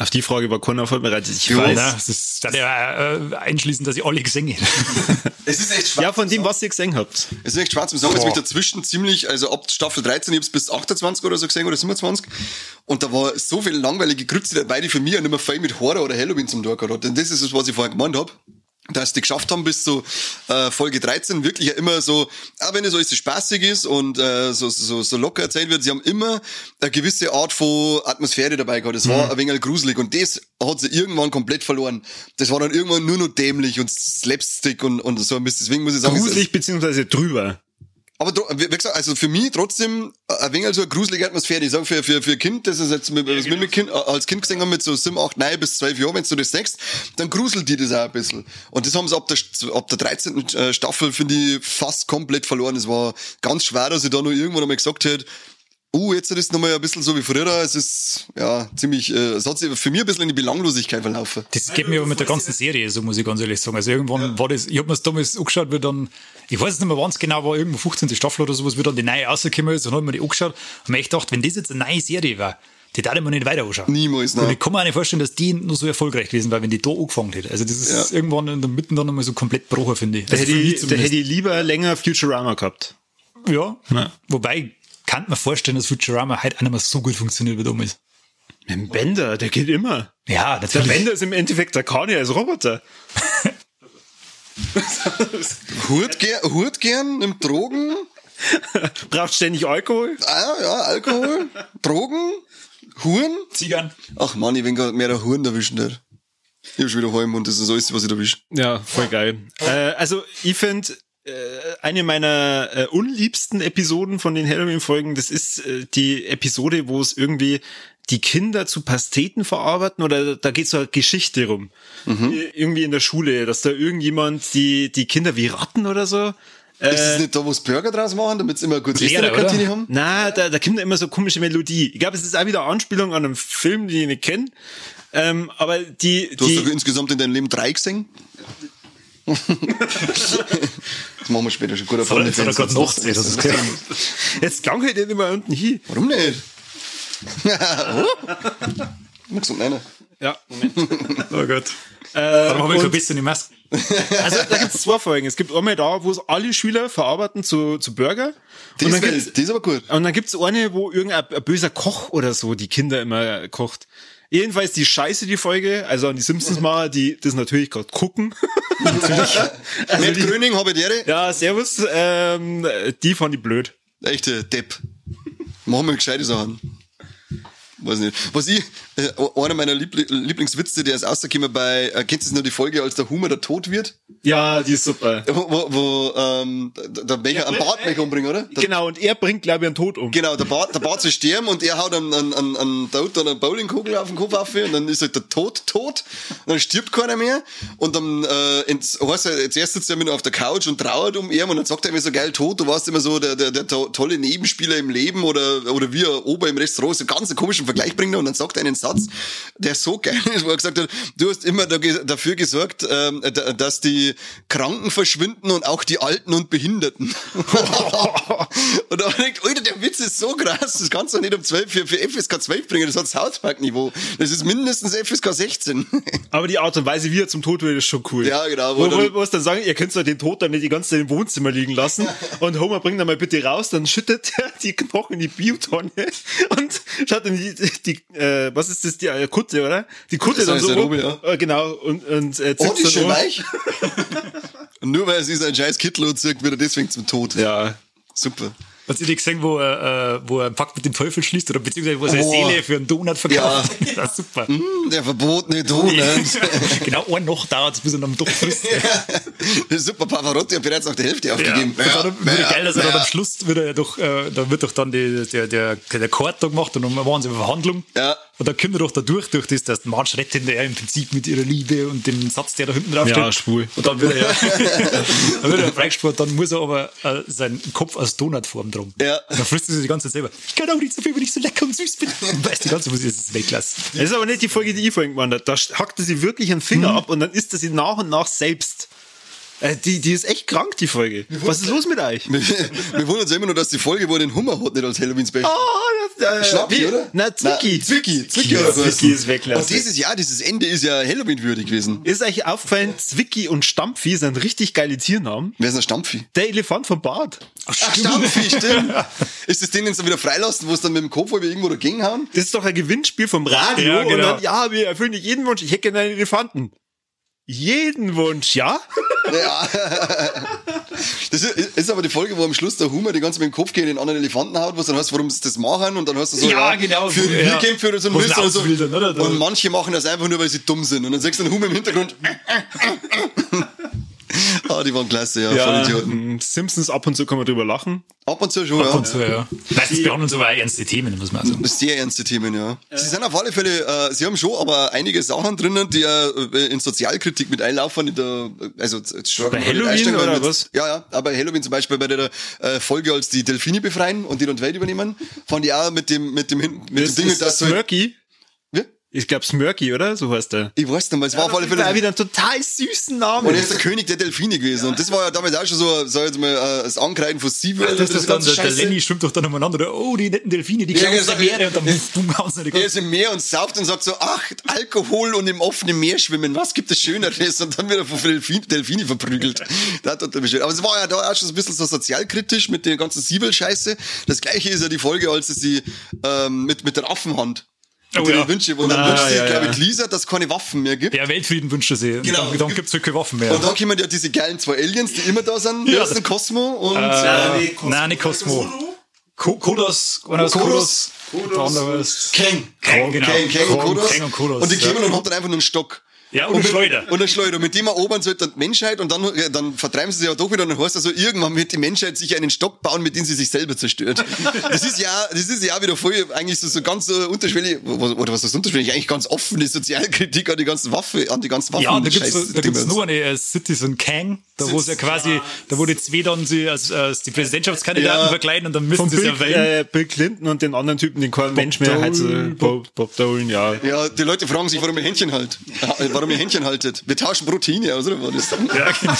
Auf die Frage war Connor vorbereitet. Ich Jo, weiß. Nein, das ist, das ja äh, einschließen, dass ich alle gesehen habe. es ist echt schwarz. Ja, von dem, was ihr gesehen habt. Es ist echt schwarz im jetzt Boah. mich dazwischen ziemlich, also ab Staffel 13, ich hab's bis 28 oder so gesehen oder 27. Und da war so viel langweilige Grütze dabei, die für mich ja nicht mehr viel mit Horror oder Halloween zum Tag hat. Denn das ist es, was ich vorher gemeint hab dass die geschafft haben bis zu äh, Folge 13 wirklich ja immer so, auch wenn es alles so spaßig ist und äh, so, so, so locker erzählt wird, sie haben immer eine gewisse Art von Atmosphäre dabei gehabt. Das war ein wenig gruselig und das hat sie irgendwann komplett verloren. Das war dann irgendwann nur noch dämlich und Slapstick und, und so ein bisschen. Deswegen muss ich sagen, Gruselig beziehungsweise drüber. Aber wie gesagt, also für mich trotzdem ein wenig so eine gruselige Atmosphäre. Ich sage für, für, für ein Kind, das ist jetzt mit, was wir mit kind, als Kind gesehen haben, mit so 7, 8, 9 bis 12 Jahren, wenn du das sagst, dann gruselt die das auch ein bisschen. Und das haben sie ab der, ab der 13. äh, Staffel, finde ich, fast komplett verloren. Es war ganz schwer, dass ich da noch irgendwann einmal gesagt hätte, uh, jetzt ist es nochmal ein bisschen so wie früher. Es ist, ja, ziemlich, äh, es hat sich für mich ein bisschen in die Belanglosigkeit verlaufen. Das geht mir aber mit der ganzen Serie, so muss ich ganz ehrlich sagen. Also irgendwann war das, ich habe mir das damals angeschaut, wie dann, ich weiß es nicht mehr ganz genau, war irgendwo 15. Staffel oder sowas, wie dann die neue rausgekommen ist und habe mir die angeschaut und mir echt gedacht, wenn das jetzt eine neue Serie war, die darf ich mir nicht weiter anschauen. Niemals, Und nein. ich kann mir auch nicht vorstellen, dass die nur so erfolgreich gewesen wäre, wenn die da angefangen hätte. Also das ist Ja. irgendwann in der Mitte dann nochmal so komplett gebrochen, finde ich. Da Also hätte, für mich ich, da hätte ich lieber länger Futurama gehabt. ja. Ja. Wobei, kann mir vorstellen, dass Futurama nicht mehr so gut funktioniert wie damals. Mit dem Bender, der geht immer. Ja, Der natürlich. Bender ist im Endeffekt der Kani als Roboter. Hurt, ger Hurt gern im Drogen, Braucht ständig Alkohol. ah, ja, Alkohol, Drogen, Huren. Ziegern. Ach Mann, ich bin gerade mehr der Huren erwischen hat. Ich hab schon wieder Heim und das ist alles, was ich erwische. Ja, voll geil. Äh, also ich finde eine meiner äh, unliebsten Episoden von den Halloween-Folgen, das ist äh, die Episode, wo es irgendwie die Kinder zu Pasteten verarbeiten oder da geht so eine Geschichte rum. Ir- Irgendwie in der Schule, dass da irgendjemand die, die Kinder wie Ratten oder so ist das nicht da, wo Burger draus machen, damit sie immer gut Essen in der oder? Kantine haben? Na, da, da kommt da immer so komische Melodie. Ich glaube, es ist auch wieder eine Anspielung an einen Film, den ich nicht kenne. Ähm, aber die, Du hast die doch insgesamt in deinem Leben drei gesehen? das machen wir später schon. Guter Soll Freund. er gerade nachgesehen, das ist klar. jetzt gang halt nicht immer unten hin. Warum nicht? Mal gesund, einer. Ja, Moment. Oh Gott. Warum habe ich und- verbissen die Maske? Also da gibt es zwei Folgen. Es gibt einmal da, wo es alle Schüler verarbeiten zu, zu Burger. Die und ist, dann gibt's, die ist aber gut. und dann gibt's eine, wo irgendein ein böser Koch oder so die Kinder immer kocht. Jedenfalls die Scheiße, die Folge, also an die Simpsons-Macher, die das natürlich gerade gucken. natürlich. Also Matt die, Gröning, Habedere. ja, servus. Ähm, die fand ich blöd. Echte Depp. Machen wir gescheite Sachen. Weiß nicht. Was ich, äh, einer meiner Liebli Lieblingswitze, der ist rausgekommen bei, äh, kennst du noch die Folge, als der Humor der tot wird? Ja, die ist super. Wo, wo, wo ähm, der, Becher, einen Bartbecher umbringen, oder? Der, Genau, und er bringt, glaube ich, einen Tod um. Genau, der Bart, der Bart soll sterben und er haut einen, einen, einen, einen Tod oder eine Bowlingkugel auf den Kopf auf und dann ist halt der Tod tot und dann stirbt keiner mehr und dann äh, ins, heißt er, jetzt erst sitzt er immer auf der Couch und trauert um ihn und dann sagt er immer so geil, Tod, du warst immer so der, der, der to tolle Nebenspieler im Leben oder, oder wie ein Ober im Restaurant, so ganz einen komischen Vergleich bringt er und dann sagt er einen Satz, der so geil ist, wo er gesagt hat, du hast immer da, dafür gesorgt, ähm, da- dass die Kranken verschwinden und auch die Alten und Behinderten. und da denkt, Alter, der Witz ist so krass, das kannst du nicht um 12 für, für FSK 12 bringen, das hat South Park Niveau. Das ist mindestens FSK 16. Aber die Art und Weise, wie er zum Tod wird, ist schon cool. Ja, genau, wo Wo, dann- wo, dann sagen, ihr könnt doch den Tod dann nicht die ganze Zeit im Wohnzimmer liegen lassen. Und Homer bringt dann mal bitte raus, dann schüttet er die Knochen in die Biotonne und schaut dann die, die äh, was ist das, die äh, Kutte, oder? Die Kutte Das dann heißt so ja rum. Robi, ja. Äh, genau, und, und äh, Oh, die ist dann um. weich. Und nur weil sie sein scheiß Kittel und zirkt, wird er deswegen zum Tod. Ja. Super. Hast du die gesehen, wo er, äh, wo er einen Pakt mit dem Teufel schließt oder beziehungsweise wo er seine Oh. Seele für einen Donut verkauft? Ja. das ist super. Hm, Der verbotene Donut. genau, ein noch dauert es, bis er am Doch frisst. Super, Pavarotti hat bereits nach der Hälfte aufgegeben. Und dann würde geil, dass er dann am Schluss wird er ja doch, äh, da wird doch dann die, der, der, der da gemacht und dann waren sie eine Verhandlung. Ja. Und dann kommt er doch da durch, durch das, dass Marge rettet er im Prinzip mit ihrer Liebe und dem Satz, der da hinten drauf steht. Ja, schwul. Und dann wird er ja, dann wird er freigesprochen, dann muss er aber äh, seinen Kopf als Donutform drum. Ja. Und dann frisst er sich die ganze Zeit selber. Ich kann auch nicht so viel, wenn ich so lecker und süß bin. Und weiß die ganze Zeit, muss ich das weglassen. Das ist aber nicht die Folge, die ich vorhin gemacht habe. Da hackte sie wirklich einen Finger ab und dann isst er sie nach und nach selbst. Äh, die, die ist echt krank, die Folge. Was ist los mit euch? Wir, wir wundern uns immer nur, dass die Folge, wo er den Hummer hat, nicht als Halloween-Special. Oh, das, äh, Schnappi, oder? Na, Zwicki. Na, oder so. Zwicki ist weglassen. Und dieses Jahr, dieses Ende ist ja Halloween-würdig gewesen. Ist euch aufgefallen, Zwicky und Stampfi sind richtig geile Tiernamen? Wer ist ein Stampfi? Der Elefant vom Bad. Ach, Stampfi, stimmt. Ist das den jetzt wieder freilassen, wo es dann mit dem Kopf über irgendwo dagegen hauen? Das ist doch ein Gewinnspiel vom Radio. Ja, genau. Und dann, ja, wir erfüllen nicht jeden Wunsch. Ich hätte gerne einen Elefanten. Jeden Wunsch, ja? Ja. Das ist, aber die Folge, wo am Schluss der Humor die ganze mit dem Kopf gegen den anderen Elefanten haut, wo es dann heißt, warum sie das machen und dann hast du so, Ja, genau, für ja. Bierkämpfe oder so, Was Mist oder so. oder? Und manche machen das einfach nur, weil sie dumm sind. Und dann sagst du den Humor im Hintergrund. ah, die waren klasse, ja, voll Idioten. mm, Simpsons ab und zu kann man drüber lachen. Ab und zu schon, ja. Und so, ja. Meistens behandeln sie aber auch ernste Themen, muss man sagen. Sehr ernste Themen, ja. Sie sind auf alle Fälle, äh, sie haben schon aber einige Sachen drinnen, die äh, in Sozialkritik mit einlaufen. In der, also Bei Halloween oder mit- was? Ja, ja. Aber bei Halloween zum Beispiel bei der äh, Folge, als die Delfine befreien und die dann Welt übernehmen, fand ich auch mit dem mit dem mit Das dem Ding, ist dass so, Smirky. Ich glaube Smirky, oder? So heißt der. ich weiß nicht, weil es war auf alle er Fälle. wieder einen total süßen Namen. Und er ist der König der Delfine gewesen. Und das war ja damals auch schon so, sag ich jetzt mal, äh, das Angreifen von SeaWorld. Das ist dann, ganze der, der. Lenny schwimmt doch dann umeinander. Oh, die netten Delfine, die Ja, aus der Meere und dann ja. bumm, hauen sie Er ist im Meer und sauft und sagt so, ach, Alkohol und im offenen Meer schwimmen, was gibt es Schöneres? Und dann wird er von Delfin, Delfini verprügelt. Das hat er beschwert. Aber es war ja da auch schon so ein bisschen so sozialkritisch mit der ganzen Siebel-Scheiße. Das gleiche ist ja die Folge, als sie ähm, mit, mit der Affenhand. Oh, ja. Wünsche, wo dann Ah, wünscht sich, ja, glaube ja. ich, Lisa, dass es keine Waffen mehr gibt. Ja, Weltfrieden wünscht er sich. Und Genau. Dann, dann gibt's halt keine Waffen mehr. Und dann kommen ja diese geilen zwei Aliens, die immer da sind. Ja, Ja, das- Cosmo und äh, nein, nicht Cosmo. Kodos. einer ist Kodos. Der andere ist Kang. Kang, genau. Kang, Kang und Kodos. Kang und Kodos, Und die ja. kommen und haben dann einfach nur einen Stock. Ja, und eine mit, Schleuder. Und eine Schleuder. Mit dem erobern sie halt dann die Menschheit und dann, ja, dann vertreiben sie sich ja doch wieder und dann heißt also, irgendwann wird die Menschheit sich einen Stock bauen, mit dem sie sich selber zerstört. Das ist ja, das ist ja wieder voll, eigentlich so, so ganz so unterschwellig, oder was ist unterschwellig? Eigentlich ganz offene Sozialkritik an die ganzen Waffe, an die ganzen Waffen. Ja, und da gibt's, da gibt's nur eine äh, Citizen Kang. Da wo sie ja quasi, da wo die zwei dann sie als, als die Präsidentschaftskandidaten Ja. verkleiden und dann müssen sie es Bill, ja wählen. äh, Bill Clinton und den anderen Typen, den kein Mensch mehr hat. Dolan. Bob, Bob Dolan, ja. Ja, die Leute fragen sich, warum ihr Händchen halt. äh, Warum ihr Händchen haltet. Wir tauschen Proteine aus, oder? War das dann? Ja, genau.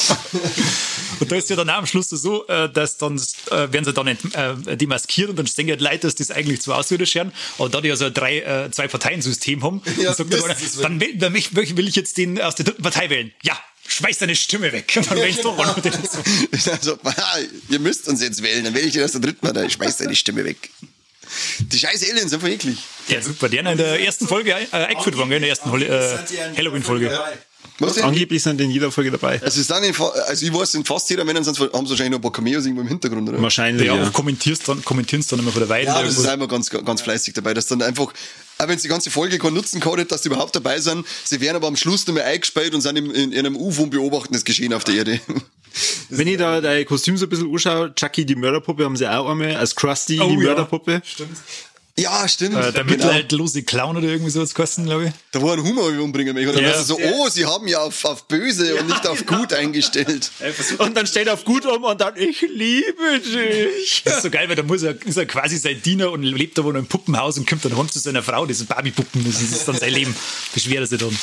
Und da ist ja dann auch am Schluss so, äh, dass dann äh, werden sie dann äh, demaskiert und dann stehen ja die Leute, dass das eigentlich zwei Auswürde scheren. Aber da die also ein drei, äh, zwei Parteien-System haben, Ja, dann dann will, dann will will ich jetzt den aus der dritten Partei wählen. Ja, schmeiß deine Stimme weg. Und dann wählst du genau. einen. Also, ah, ihr müsst uns jetzt wählen, dann wähle ich dir aus der dritten Partei. Ich schmeiß deine Stimme weg. Die scheiß Aliens sind einfach eklig. Ja, super. Die haben in der ersten Folge äh, eingeführt worden, in der ersten äh, Halloween-Folge. Was? Angeblich sind in jeder Folge dabei. Also, es sind in, also ich weiß, in fast jeder, wenn dann sonst haben sie wahrscheinlich noch ein paar Cameos irgendwo im Hintergrund, oder? Wahrscheinlich, Ja, ja. und kommentierst dann, kommentierst dann immer von der Weide. Ja, das irgendwo. ist einmal ganz, ganz fleißig dabei, dass dann einfach, auch wenn sie die ganze Folge keinen Nutzen gehabt hat, dass sie überhaupt dabei sind, sie werden aber am Schluss nicht mehr eingesperrt und sind in, in einem UFO und beobachten das Geschehen auf der Erde. Wenn ich da dein Kostüm so ein bisschen anschaue, Chucky die Mörderpuppe haben sie auch einmal, als Krusty Oh, die ja. Mörderpuppe. Ja, stimmt. Äh, der genau. mittelalterlose Clown oder irgendwie so als kosten, glaube ich. Da war ein Humor umbringen möchte. Oder Ja. ja. so, oh, sie haben ja auf, auf böse und nicht auf gut eingestellt. Und dann steht er auf gut um und dann, ich liebe dich. Das ist so geil, weil da muss er, ist er quasi sein Diener und lebt da wohl in einem Puppenhaus und kommt dann heim zu seiner Frau, diese Barbie-Puppen, das ist dann sein Leben. Beschwert er sich dann.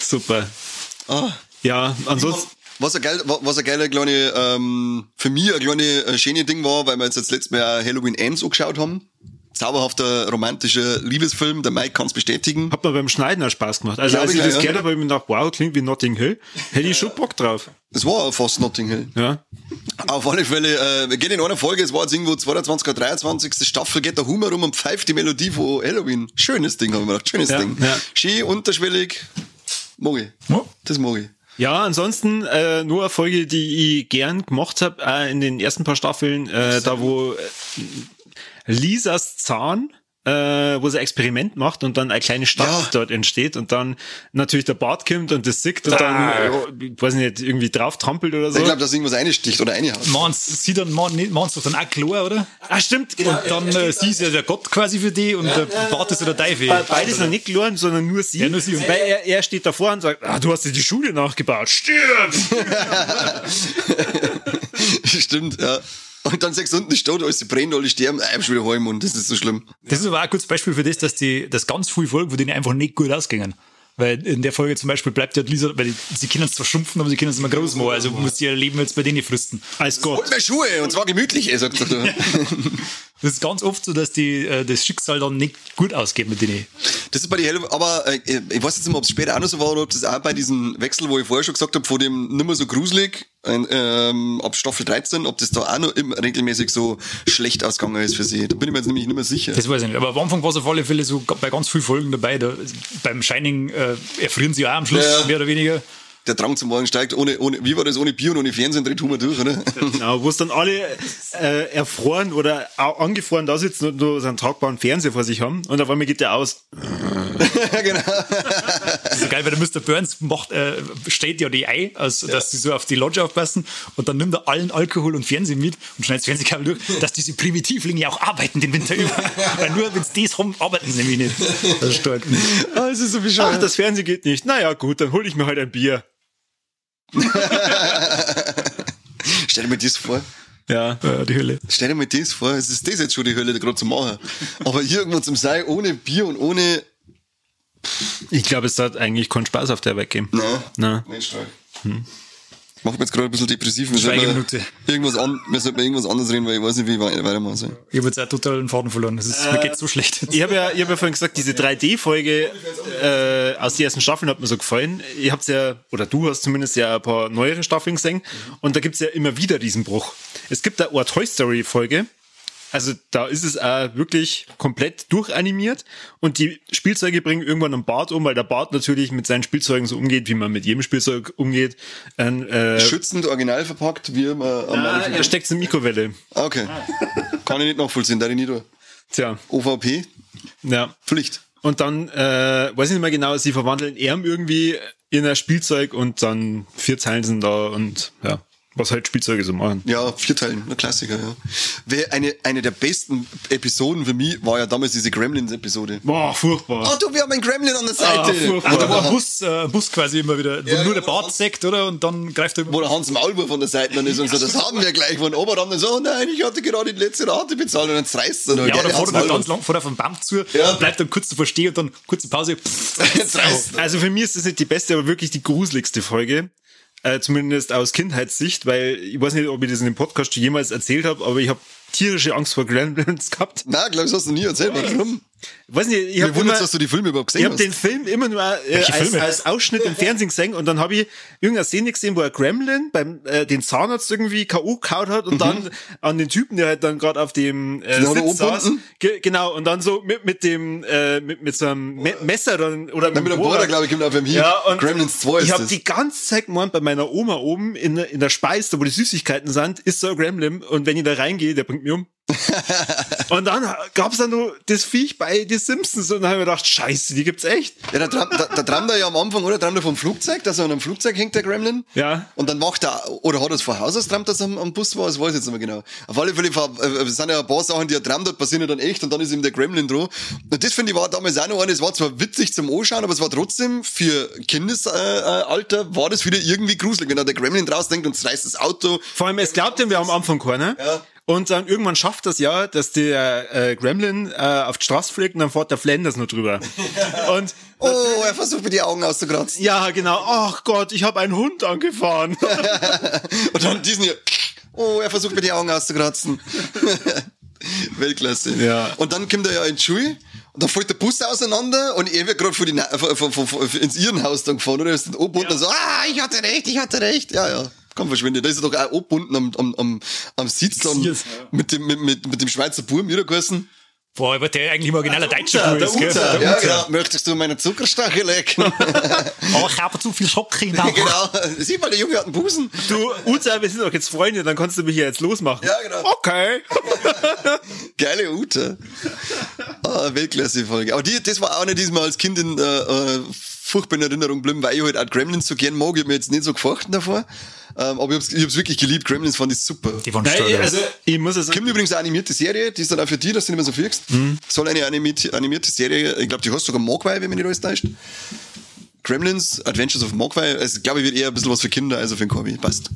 Super. Ah. Ja, ansonsten, Was ein, geil, was ein geiler kleine, ähm, für mich ein kleine äh, schöne Ding war, weil wir jetzt das letzte Mal Halloween Ends angeschaut haben. Zauberhafter romantischer Liebesfilm, der Mike kann es bestätigen. hat mir beim Schneiden auch Spaß gemacht. Also Glaub als ich ich das ja. gehört habe, habe ich mir gedacht, wow, klingt wie Notting Hill. Hätte ich schon Bock drauf. Es war fast Notting Hill. Ja. Auf alle Fälle, äh, wir gehen in einer Folge, es war jetzt irgendwo 22. oder 23. Staffel, geht der Humor rum und pfeift die Melodie von Halloween. Schönes Ding, habe ich mir gedacht, schönes Ja, Ding. ja. Schön, unterschwellig. Mag ich. Ja. Das mag ich. Ja, ansonsten äh, nur eine Folge, die ich gern gemacht habe, äh, in den ersten paar Staffeln, äh, da wo äh, Lisas Zahn, äh, wo sie ein Experiment macht und dann eine kleine Stadt Ja. dort entsteht und dann natürlich der Bart kommt und das sickt und dann, äh, ich weiß nicht, irgendwie drauf trampelt oder so. Ich glaube, dass irgendwas einsticht oder reinhaut. Mans, sie dann, man, Mans doch dann auch klar, oder? ah, stimmt. Und dann, äh, sie ist ja der Gott quasi für die und der Bart ist ja der Teufel. Be- Beides noch nicht gelernt, sondern nur sie. Ja, nur sie. Weil er, er steht davor und sagt, ah, du hast dir die Schule nachgebaut. Stirb! Stimmt, ja. Und dann sagst du unten steht, alles sie brennen, alle sterben, ah, ich wieder Heim und das ist so schlimm. Das ist aber auch ein gutes Beispiel für das, dass die, das ganz viele Folgen, wo denen einfach nicht gut ausgingen. Weil in der Folge zum Beispiel bleibt ja Lisa, weil die, sie können es zwar schrumpfen, aber sie können es immer groß machen. Also muss ihr Leben jetzt bei denen fristen. Als Holt Gott. mir Schuhe, und zwar gemütlich, ey, sagt er. da. Das ist ganz oft so, dass die, äh, das Schicksal dann nicht gut ausgeht mit denen. Das ist bei die Hälfte, aber äh, ich weiß jetzt nicht mehr, ob es später auch noch so war oder ob das auch bei diesem Wechsel, wo ich vorher schon gesagt habe, von dem nimmer so gruselig, äh, ähm, ab Staffel 13, ob das da auch noch immer regelmäßig so schlecht ausgegangen ist für sie. Da bin ich mir jetzt nämlich nicht mehr sicher. Das weiß ich nicht. Aber am Anfang war es auf alle Fälle so bei ganz vielen Folgen dabei. Da, beim Shining äh, erfrieren sie auch am Schluss, ja. mehr oder weniger. Der Drang zum Morgen steigt, ohne, ohne, wie war das, ohne Bier und ohne Fernsehen dreht Humor durch, oder? Genau, wo es dann alle äh, erfroren oder auch angefroren da sitzen und nur so einen tragbaren Fernseher vor sich haben und auf einmal geht der aus. genau. Das ist so geil, weil der Mr. Burns macht, äh, stellt ja die Ei, also, dass sie so auf die Lodge aufpassen und dann nimmt er allen Alkohol und Fernsehen mit und schneidet das Fernsehkabel durch, dass diese Primitivlinge auch arbeiten den Winter über. weil nur wenn sie das haben, arbeiten sie nämlich nicht. Das ist stark. Ah, das ist so Ach, bescheuert. das Fernsehen geht nicht. Naja, gut, dann hole ich mir halt ein Bier. Stell dir mal das vor. Ja. Die Hölle. Stell dir mal das vor. Es ist das jetzt schon die Hölle, gerade zu machen. Aber irgendwo zum Sein, ohne Bier und ohne, Ich glaube, es hat eigentlich keinen Spaß auf der weggeben. na, Na. nicht stark. Macht mich jetzt gerade ein bisschen depressiv. Wir Schweigeminute. irgendwas, an, wir sollten irgendwas anderes reden, weil ich weiß nicht, wie ich wei- weitermachen soll. Ich habe jetzt auch total den Faden verloren. Das ist, mir geht's so schlecht. Ich habe ja, ich hab ja vorhin gesagt, diese 3D-Folge äh, aus den ersten Staffeln hat mir so gefallen. Ihr habt ja, oder du hast zumindest ja ein paar neuere Staffeln gesehen. Und da gibt's ja immer wieder diesen Bruch. Es gibt da eine Toy Story-Folge. Also da ist es auch wirklich komplett durchanimiert und die Spielzeuge bringen irgendwann einen Bart um, weil der Bart natürlich mit seinen Spielzeugen so umgeht, wie man mit jedem Spielzeug umgeht. Ein, äh, Schützend, original verpackt, wie immer am ah, Ende- er steckt in Mikrowelle. Ah, Okay. Kann ich nicht nachvollziehen, da ich nicht. Tja, OVP, ja. Pflicht. Und dann, äh, weiß ich nicht mehr genau, sie verwandeln Erm irgendwie in ein Spielzeug und dann vier Zeilen sind da und ja. Was halt Spielzeuge so machen. Ja, vier Teilen, ein Klassiker, ja. Wer eine, eine der besten Episoden für mich war ja damals diese Gremlins-Episode. Boah, furchtbar. Oh, du, wir haben einen Gremlin an der Seite. Ah, furchtbar. Ah, da war ein Bus, äh, Bus quasi immer wieder, wo Ja, nur ja, der Bart sägt, oder? Und dann greift er immer. wo der Hans Maulwurf an der Seite dann ist und so, das haben wir gleich von oben dann so, oh nein, ich hatte gerade die letzte Rate bezahlt und dann zerreißt er noch. Ja, gell, oder der fährt Hans er ganz lang, er vom Baum zu, Ja. bleibt dann kurz davor stehen und dann kurze Pause. Pff. Also für mich ist das nicht die beste, aber wirklich die gruseligste Folge. Äh, zumindest aus Kindheitssicht, weil ich weiß nicht, ob ich das in dem Podcast schon jemals erzählt habe, aber ich habe tierische Angst vor Gremlins gehabt. Na, glaub ich, hast du nie erzählt, warum? Ich weiß nicht, ich habe wundert dass du die Filme überhaupt ich gesehen habe hast. den Film immer nur äh, als, als Ausschnitt im Fernsehen gesehen und dann habe ich irgendeine Szene gesehen, wo er Gremlin beim äh, den Zahnarzt irgendwie K.O. kaut hat und dann an den Typen, der halt dann gerade auf dem äh, er Sitz saß. umbunden? Ge genau, und dann so mit, mit dem äh, mit, mit so einem Me Messer dann oder Nein, mit dem Bohrer. Glaube ich, kommt auf dem hier. Ja, und Gremlins 2 ist ich habe die ganze Zeit gemeint, bei meiner Oma oben in, der- in der Speise, da wo die Süßigkeiten sind, ist so ein Gremlin und wenn ich da reingehe, der bringt mich um. Und dann gab's dann nur das Viech bei die Simpsons und dann habe ich mir gedacht, scheiße, die gibt's echt. Ja, da, tram- da, da trammt er ja am Anfang, oder? Trammt er vom Flugzeug, dass er an einem Flugzeug hängt, der Gremlin. Ja. Und dann macht er, oder hat er es vor Haus aus, trammt, dass er am, am Bus war, das weiß ich jetzt nicht mehr genau. Auf alle Fälle äh, es sind ja ein paar Sachen, die er trammt hat, passieren ja dann echt und dann ist ihm der Gremlin dran. Und das finde ich war damals auch noch eine, es war zwar witzig zum Anschauen, aber es war trotzdem für Kindesalter, äh, war das wieder irgendwie gruselig, wenn da der Gremlin draus denkt und reißt das Auto. Vor allem, es glaubt ihm, wir am Anfang keiner. Ja. Und dann irgendwann schafft das ja, dass der äh, Gremlin äh, auf die Straße fliegt und dann fährt der Flanders nur drüber. und Oh, er versucht mir die Augen auszukratzen. ja, genau, ach Gott, ich habe einen Hund angefahren. Und dann diesen hier, oh, er versucht mir die Augen auszukratzen. Weltklasse. Ja. Und dann kommt er ja in die Schule und dann fällt der Bus auseinander und er wird gerade vor die Na- vor, vor, vor, vor, ins Irrenhaus dann gefahren, oder? Er ist dann oben und dann so, ah, ich hatte recht, ich hatte recht. Ja, ja. Komm, verschwinde. Da ist er doch auch oben am, am, am, am Sitz dann Yes. mit dem, mit, mit, mit dem Schweizer wieder geheißen. Boah, aber der eigentlich origineller Deutscher der ist, gell? Uta, Ja, genau. Möchtest du meine Zuckerstachel lecken? Oh, ich habe zu viel Schock in der genau. Sieh mal, der Junge hat einen Busen. Du, Uta, wir sind doch jetzt Freunde, dann kannst du mich hier jetzt losmachen. Ja, genau. Okay. Geile Ute. Ah, Weltklasse-Folge. Aber die, das war auch nicht diesmal als Kind in äh, äh, furchtbar in Erinnerung geblieben, weil ich halt auch Gremlins so gern mag. Ich hab mir jetzt nicht so gefurchten davor. Ähm, aber ich hab's, ich hab's wirklich geliebt. Gremlins fand ich super. Die waren Nein, also, ich muss es Kommt übrigens eine animierte Serie, die ist dann auch für die, dass du nicht mehr so fliegst. Soll eine animierte, animierte Serie, ich glaube, die heißt sogar Mogwai, wenn mich nicht alles täuscht. Gremlins, Adventures of Mogwai. Also, ich glaube, ich wird eher ein bisschen was für Kinder, also für den Korbi. Passt.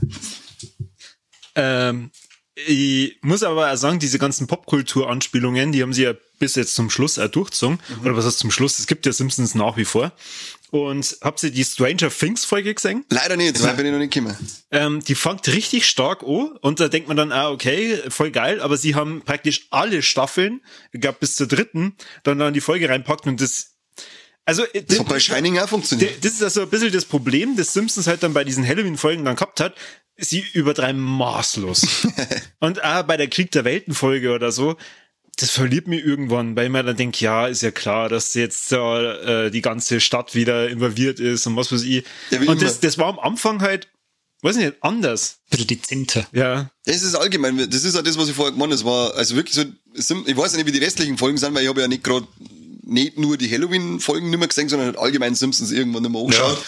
Ähm, ich muss aber auch sagen, diese ganzen Popkultur-Anspielungen, die haben sie ja bis jetzt zum Schluss auch durchgezogen. Oder was heißt zum Schluss? Es gibt ja Simpsons nach wie vor. Und habt ihr die Stranger Things Folge gesehen? Leider nicht, so weit bin ich noch nicht gekommen. Ähm, die fängt richtig stark an und da denkt man dann, ah, okay, voll geil, aber sie haben praktisch alle Staffeln, ich glaube bis zur dritten, dann dann die Folge reinpackt und das, also, äh, Das hat bei Shining auch funktioniert. das ist also ein bisschen das Problem, das Simpsons halt dann bei diesen Halloween-Folgen dann gehabt hat. Sie übertreiben maßlos. und auch bei der Krieg der Welten-Folge oder so, das verliert mir irgendwann, weil man dann denkt, ja, ist ja klar, dass jetzt äh, die ganze Stadt wieder involviert ist und was weiß ich. Ja, und immer. das, das war am Anfang halt, weiß nicht, anders. Ein bisschen dezenter. Ja. Das ist allgemein, das ist ja das, was ich vorher gemeint habe. Es war also wirklich so, ich weiß ja nicht, wie die restlichen Folgen sind, weil ich habe ja nicht gerade nicht nur die Halloween-Folgen nicht mehr gesehen, sondern halt allgemein Simpsons irgendwann nicht mehr angeschaut.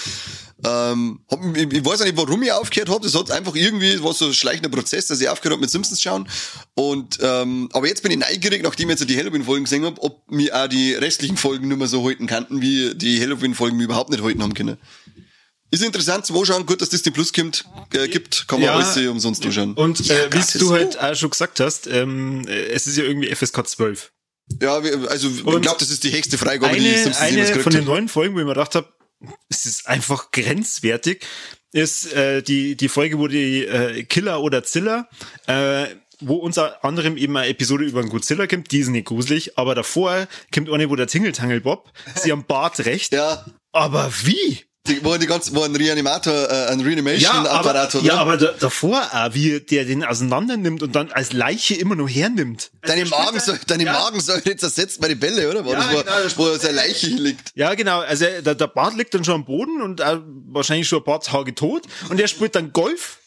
Ähm, hab, ich, ich weiß ja nicht, warum ich aufgehört habe. Das hat einfach irgendwie, war so ein schleichender Prozess, dass ich aufgehört habe mit Simpsons schauen. Und ähm, aber jetzt bin ich neugierig, nachdem ich jetzt die Halloween-Folgen gesehen habe, ob mir auch die restlichen Folgen nicht mehr so halten kannten, wie die Halloween-Folgen mir überhaupt nicht halten haben können. Ist interessant zum Anschauen, gut, dass Disney Plus gibt, äh, gibt kann man Ja. alles umsonst anschauen. Und Ja, äh, wie gratis. du halt auch schon gesagt hast, ähm, äh, es ist ja irgendwie FSK 12. Ja, also ich Und glaube, das ist die höchste Freigabe, die Eine, Simpsons eine von den neuen Folgen, wo ich mir gedacht habe, es ist einfach grenzwertig, ist äh, die, die Folge, wo die äh, Killer oder Zilla, äh, wo unter anderem eben eine Episode über einen Godzilla kommt, die ist nicht gruselig, aber davor kommt eine, wo der Tingeltangel Bob, sie am Bart recht, Ja, aber wie? Die, wo die ganz, wo ein Reanimator, äh, ein Ja, Reanimation-Apparat ja, oder? aber da, davor auch, wie der den auseinander nimmt und dann als Leiche immer noch hernimmt. Deine Magensäure, deine Magensäure zersetzt meine Bälle, oder? War Ja, das, wo, genau, das- wo seine Leiche liegt. Ja, genau. Also der, der Bart liegt dann schon am Boden und äh, wahrscheinlich schon ein paar Tage tot. Und er spielt dann Golf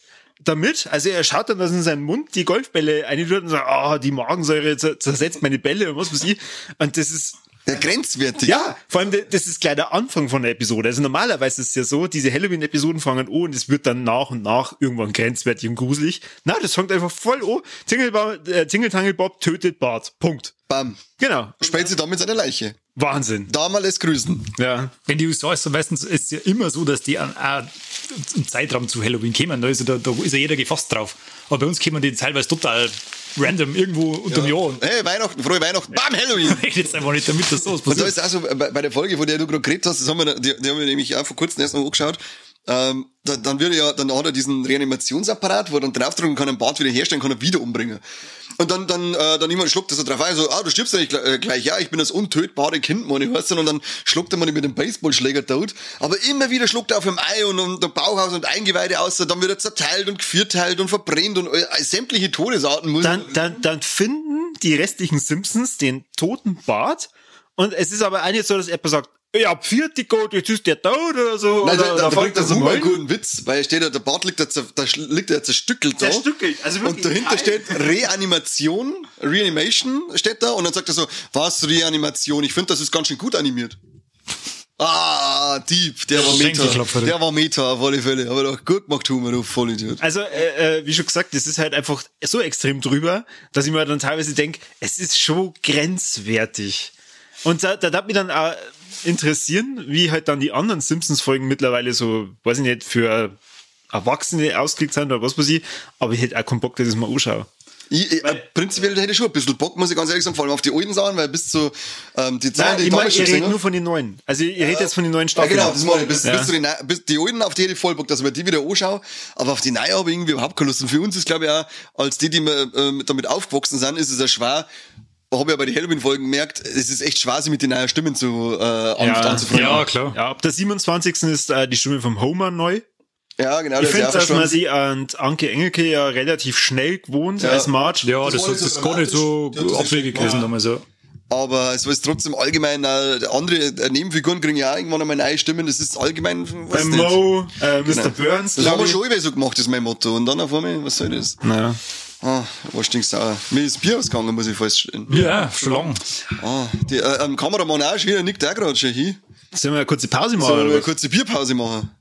damit. Also er schaut dann, dass in seinen Mund die Golfbälle eintut und sagt, ah, die Magensäure zer- zersetzt meine Bälle und was weiß ich. Und das ist, Ja, grenzwertig. Ja, vor allem, das ist gleich der Anfang von der Episode. Also normalerweise ist es ja so, diese Halloween-Episoden fangen an und es wird dann nach und nach irgendwann grenzwertig und gruselig. Na, das fängt einfach voll an. Tingle, äh, Tingle Bob tötet Bart. Punkt. Bam. Genau. Sprengt sie damit seine Leiche. Wahnsinn. Da mal es grüßen. Ja. Wenn die USA ist, so meistens ist es ja immer so, dass die an, an, im Zeitraum zu Halloween kommen. Da ist, ja, da, da ist ja jeder gefasst drauf. Aber bei uns kommen die teilweise total random irgendwo unter dem Jahr. Hey, Weihnachten, frohe Weihnachten. Bam, Halloween. Ich jetzt einfach nicht damit, dass sowas Und da passiert. ist auch so, bei, bei der Folge, von der du gerade geredet hast, das haben wir, die, die haben wir nämlich auch vor kurzem erst mal angeschaut. Ähm, da, dann wird er ja, dann hat er diesen Reanimationsapparat, wo er dann draufdrücken kann, einen Bart wieder herstellen, kann er wieder umbringen. Und dann, dann, äh, dann jemand schluckt das so drauf ein, so, ah, du stirbst ja nicht gleich, äh, gleich, ja, ich bin das untötbare Kind, Mann, ich. Und dann schluckt er mal mit dem Baseballschläger tot. Aber immer wieder schluckt er auf dem Ei und, und der Bauchhaus und Eingeweide aus, dann wird er zerteilt und gevierteilt und verbrennt und äh, sämtliche Todesarten muss Dann, dann, dann finden die restlichen Simpsons den toten Bart und es ist aber nicht so, dass jemand sagt, ja, vierte Gott, jetzt ist der tot oder so. Nein, oder, da, da, da fängt bringt der er so einen guten Witz, weil steht da, der Bart liegt da, da liegt er zerstückelt da. Zerstückelt, also wirklich Und dahinter steht Reanimation, Reanimation steht da und dann sagt er so, was Reanimation? Ich finde, das ist ganz schön gut animiert. Ah, Dieb, der war Meta. Der war Meta auf alle Fälle. Aber doch gut gemacht, Humor, du Vollidiot. Also, äh, äh, wie schon gesagt, das ist halt einfach so extrem drüber, dass ich mir dann teilweise denke, es ist schon grenzwertig. Und da, da darf mich dann auch interessieren, wie halt dann die anderen Simpsons-Folgen mittlerweile so, weiß ich nicht, für Erwachsene ausgelegt sind oder was weiß ich, aber ich hätte auch keinen Bock, dass ich das mal anschaue. Ich, ich, äh, prinzipiell hätte ich schon ein bisschen Bock, muss ich ganz ehrlich sagen, vor allem auf die alten Sachen, weil bis zu ähm, die Zahlen, die ich ich damals schon gesehen habe. nur von den neuen. Also, ihr redet jetzt von den neuen Ja, Staffeln. genau, das meine ich. Bis, Ja. bis, zu den, bis die alten, auf die hätte ich voll Bock, dass ich mir die wieder anschaue. Aber auf die neue habe ich irgendwie überhaupt keine Lust. Und für uns ist, glaube ich, auch, als die, die wir, ähm, damit aufgewachsen sind, ist es ja schwer, habe ich ja bei den Halloween-Folgen gemerkt, es ist echt schwer, sich mit den neuen Stimmen zu, äh, Ja, anzufreunden. Ja, klar. Ja, ab der 27. ist äh, die Stimme vom Homer neu. Ja, genau, Ich das finde, ja dass man sie an Anke Engelke ja relativ schnell gewohnt als Marge. Ja, Das das, war das, so ist gar nicht so. Ja, das abwegig ja- gewesen damals. Ja. aber es ist trotzdem allgemein, äh, andere äh, Nebenfiguren kriegen ja auch irgendwann einmal neue Stimmen. Das ist allgemein, weiß nicht. Mo, äh, Mr. Genau. Burns. Das haben wir schon immer so gemacht, ist mein Motto. Und dann auf einmal, was soll das? Ja. Ah, was stinksauer. Mir ist Bier ausgegangen, muss ich feststellen. ja, schon lang. Ah, die, äh, am Kameramann auch schon wieder, nickt auch gerade schon hin. Sollen wir eine kurze Pause machen? Sollen wir eine kurze Bierpause machen?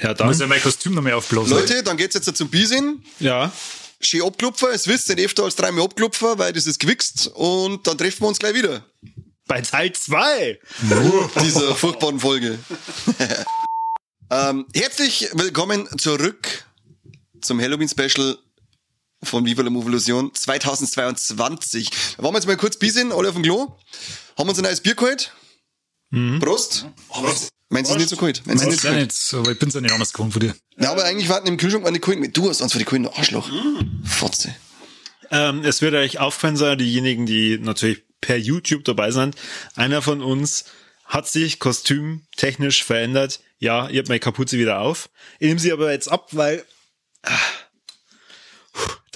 Ja, Da muss dann. ja mein Kostüm noch mehr aufblasen. Leute, dann geht's jetzt zum Biersinn. Ja. Schön abklopfen, es wisst, nicht öfter als dreimal abklopfen, weil das ist gewichst und dann treffen wir uns gleich wieder. Bei Teil 2. Dieser furchtbaren Folge. ähm, herzlich willkommen zurück zum Halloween-Special von Viva la Movolution 2022. Wir waren jetzt mal kurz Biersinn, alle auf dem Klo, haben uns ein neues Bier geholt. Prost. Meinst du es nicht so kalt? Meinst du nicht ich so kalt? nicht, aber ich bin's ja nicht anders gewohnt von dir. Ja, aber eigentlich warten im Kühlschrank meine Kohlen. Du hast uns für die du Arschloch. Fotze. Ähm, es wird euch aufgefallen sein, diejenigen, die natürlich per YouTube dabei sind. Einer von uns hat sich kostümtechnisch verändert. Ja, ihr habt meine Kapuze wieder auf. Ich nehme sie aber jetzt ab, weil puh,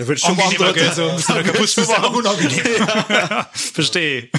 da wird schon gell, so, ja. Verstehe.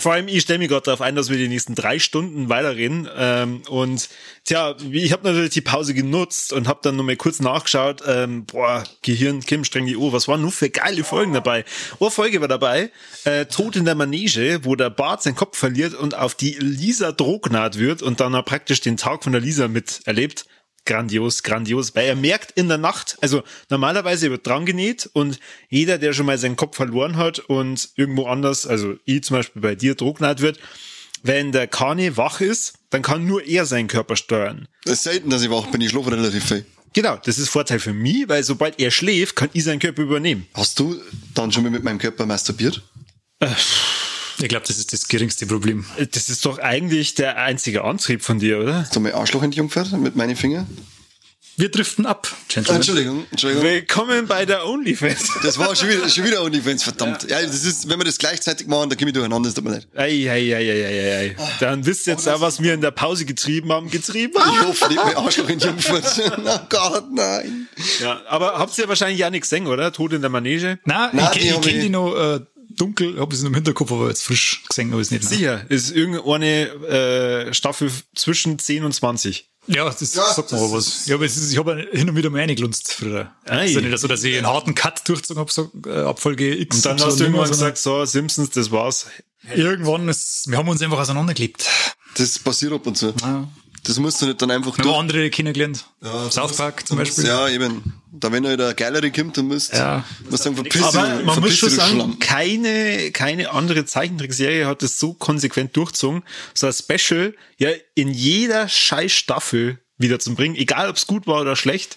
Vor allem, ich stelle mich gerade darauf ein, dass wir die nächsten drei Stunden weiterreden. Ähm, und tja, wie- ich habe natürlich die Pause genutzt und habe dann nochmal kurz nachgeschaut. Ähm, boah, Gehirn, Kim, streng die Uhr. Was waren nur für geile Folgen dabei? Oh, Folge war dabei. Äh, Tod in der Manege, wo der Bart seinen Kopf verliert und auf die Lisa Drognat wird und dann praktisch den Tag von der Lisa miterlebt. Grandios, grandios, weil er merkt in der Nacht, also normalerweise wird dran genäht und jeder, der schon mal seinen Kopf verloren hat und irgendwo anders, also ich zum Beispiel bei dir Drucknaht wird, wenn der Kane wach ist, dann kann nur er seinen Körper steuern. Das ist selten, dass ich wach bin. Ich schlafe relativ viel. Genau, das ist Vorteil für mich, weil sobald er schläft, kann ich seinen Körper übernehmen. Hast du dann schon mal mit meinem Körper masturbiert? Ich glaube, das ist das geringste Problem. Das ist doch eigentlich der einzige Antrieb von dir, oder? Hast du mein Arschloch entjungfert mit meinen Fingern? Wir driften ab, Gentlemen. Entschuldigung, Entschuldigung. Willkommen bei der OnlyFans. Das war schon wieder, schon wieder OnlyFans, verdammt. Ja, das ist, wenn wir das gleichzeitig machen, dann komme ich durcheinander, das tut mir leid. Ei, ei, ei, ei, ei, ei. Dann wisst ihr jetzt auch, was wir in der Pause getrieben haben. Getrieben Ich haben. hoffe nicht, mein Arschloch entjungfert. oh Gott, nein. Ja, aber habt ihr wahrscheinlich ja nicht gesehen, oder? Tod in der Manege? Nein, Nein, ich, die hab ich kenne ich- die noch äh, dunkel, habe es im Hinterkopf, aber jetzt frisch gesehen habe ich es nicht. mehr. Sicher, ist irgendeine äh, Staffel zwischen 10 und 20. Ja, das Ja, sagt mir das aber was. Ja, aber es ist, ich habe hin und wieder mal reingelunzt früher. Ei. ist ja nicht so, dass ich einen harten Cut durchgezogen habe, so, äh, ab Folge X. Und dann hast du irgendwann gesagt, so, Simpsons, das war's. Irgendwann ist, wir haben uns einfach auseinandergelebt. Das passiert ab und zu. Ja. Das musst du nicht dann einfach Wir haben andere kennengelernt. Ja, South Park zum Beispiel. Ja, eben. Da wenn halt der geilere kommt, dann müsst Ja. musst du sagen, verpiss dich, Aber man muss schon sagen, Schlamm. keine, keine andere Zeichentrickserie hat das so konsequent durchzogen, so ein Special ja in jeder scheiß Staffel wieder zu bringen, egal ob es gut war oder schlecht,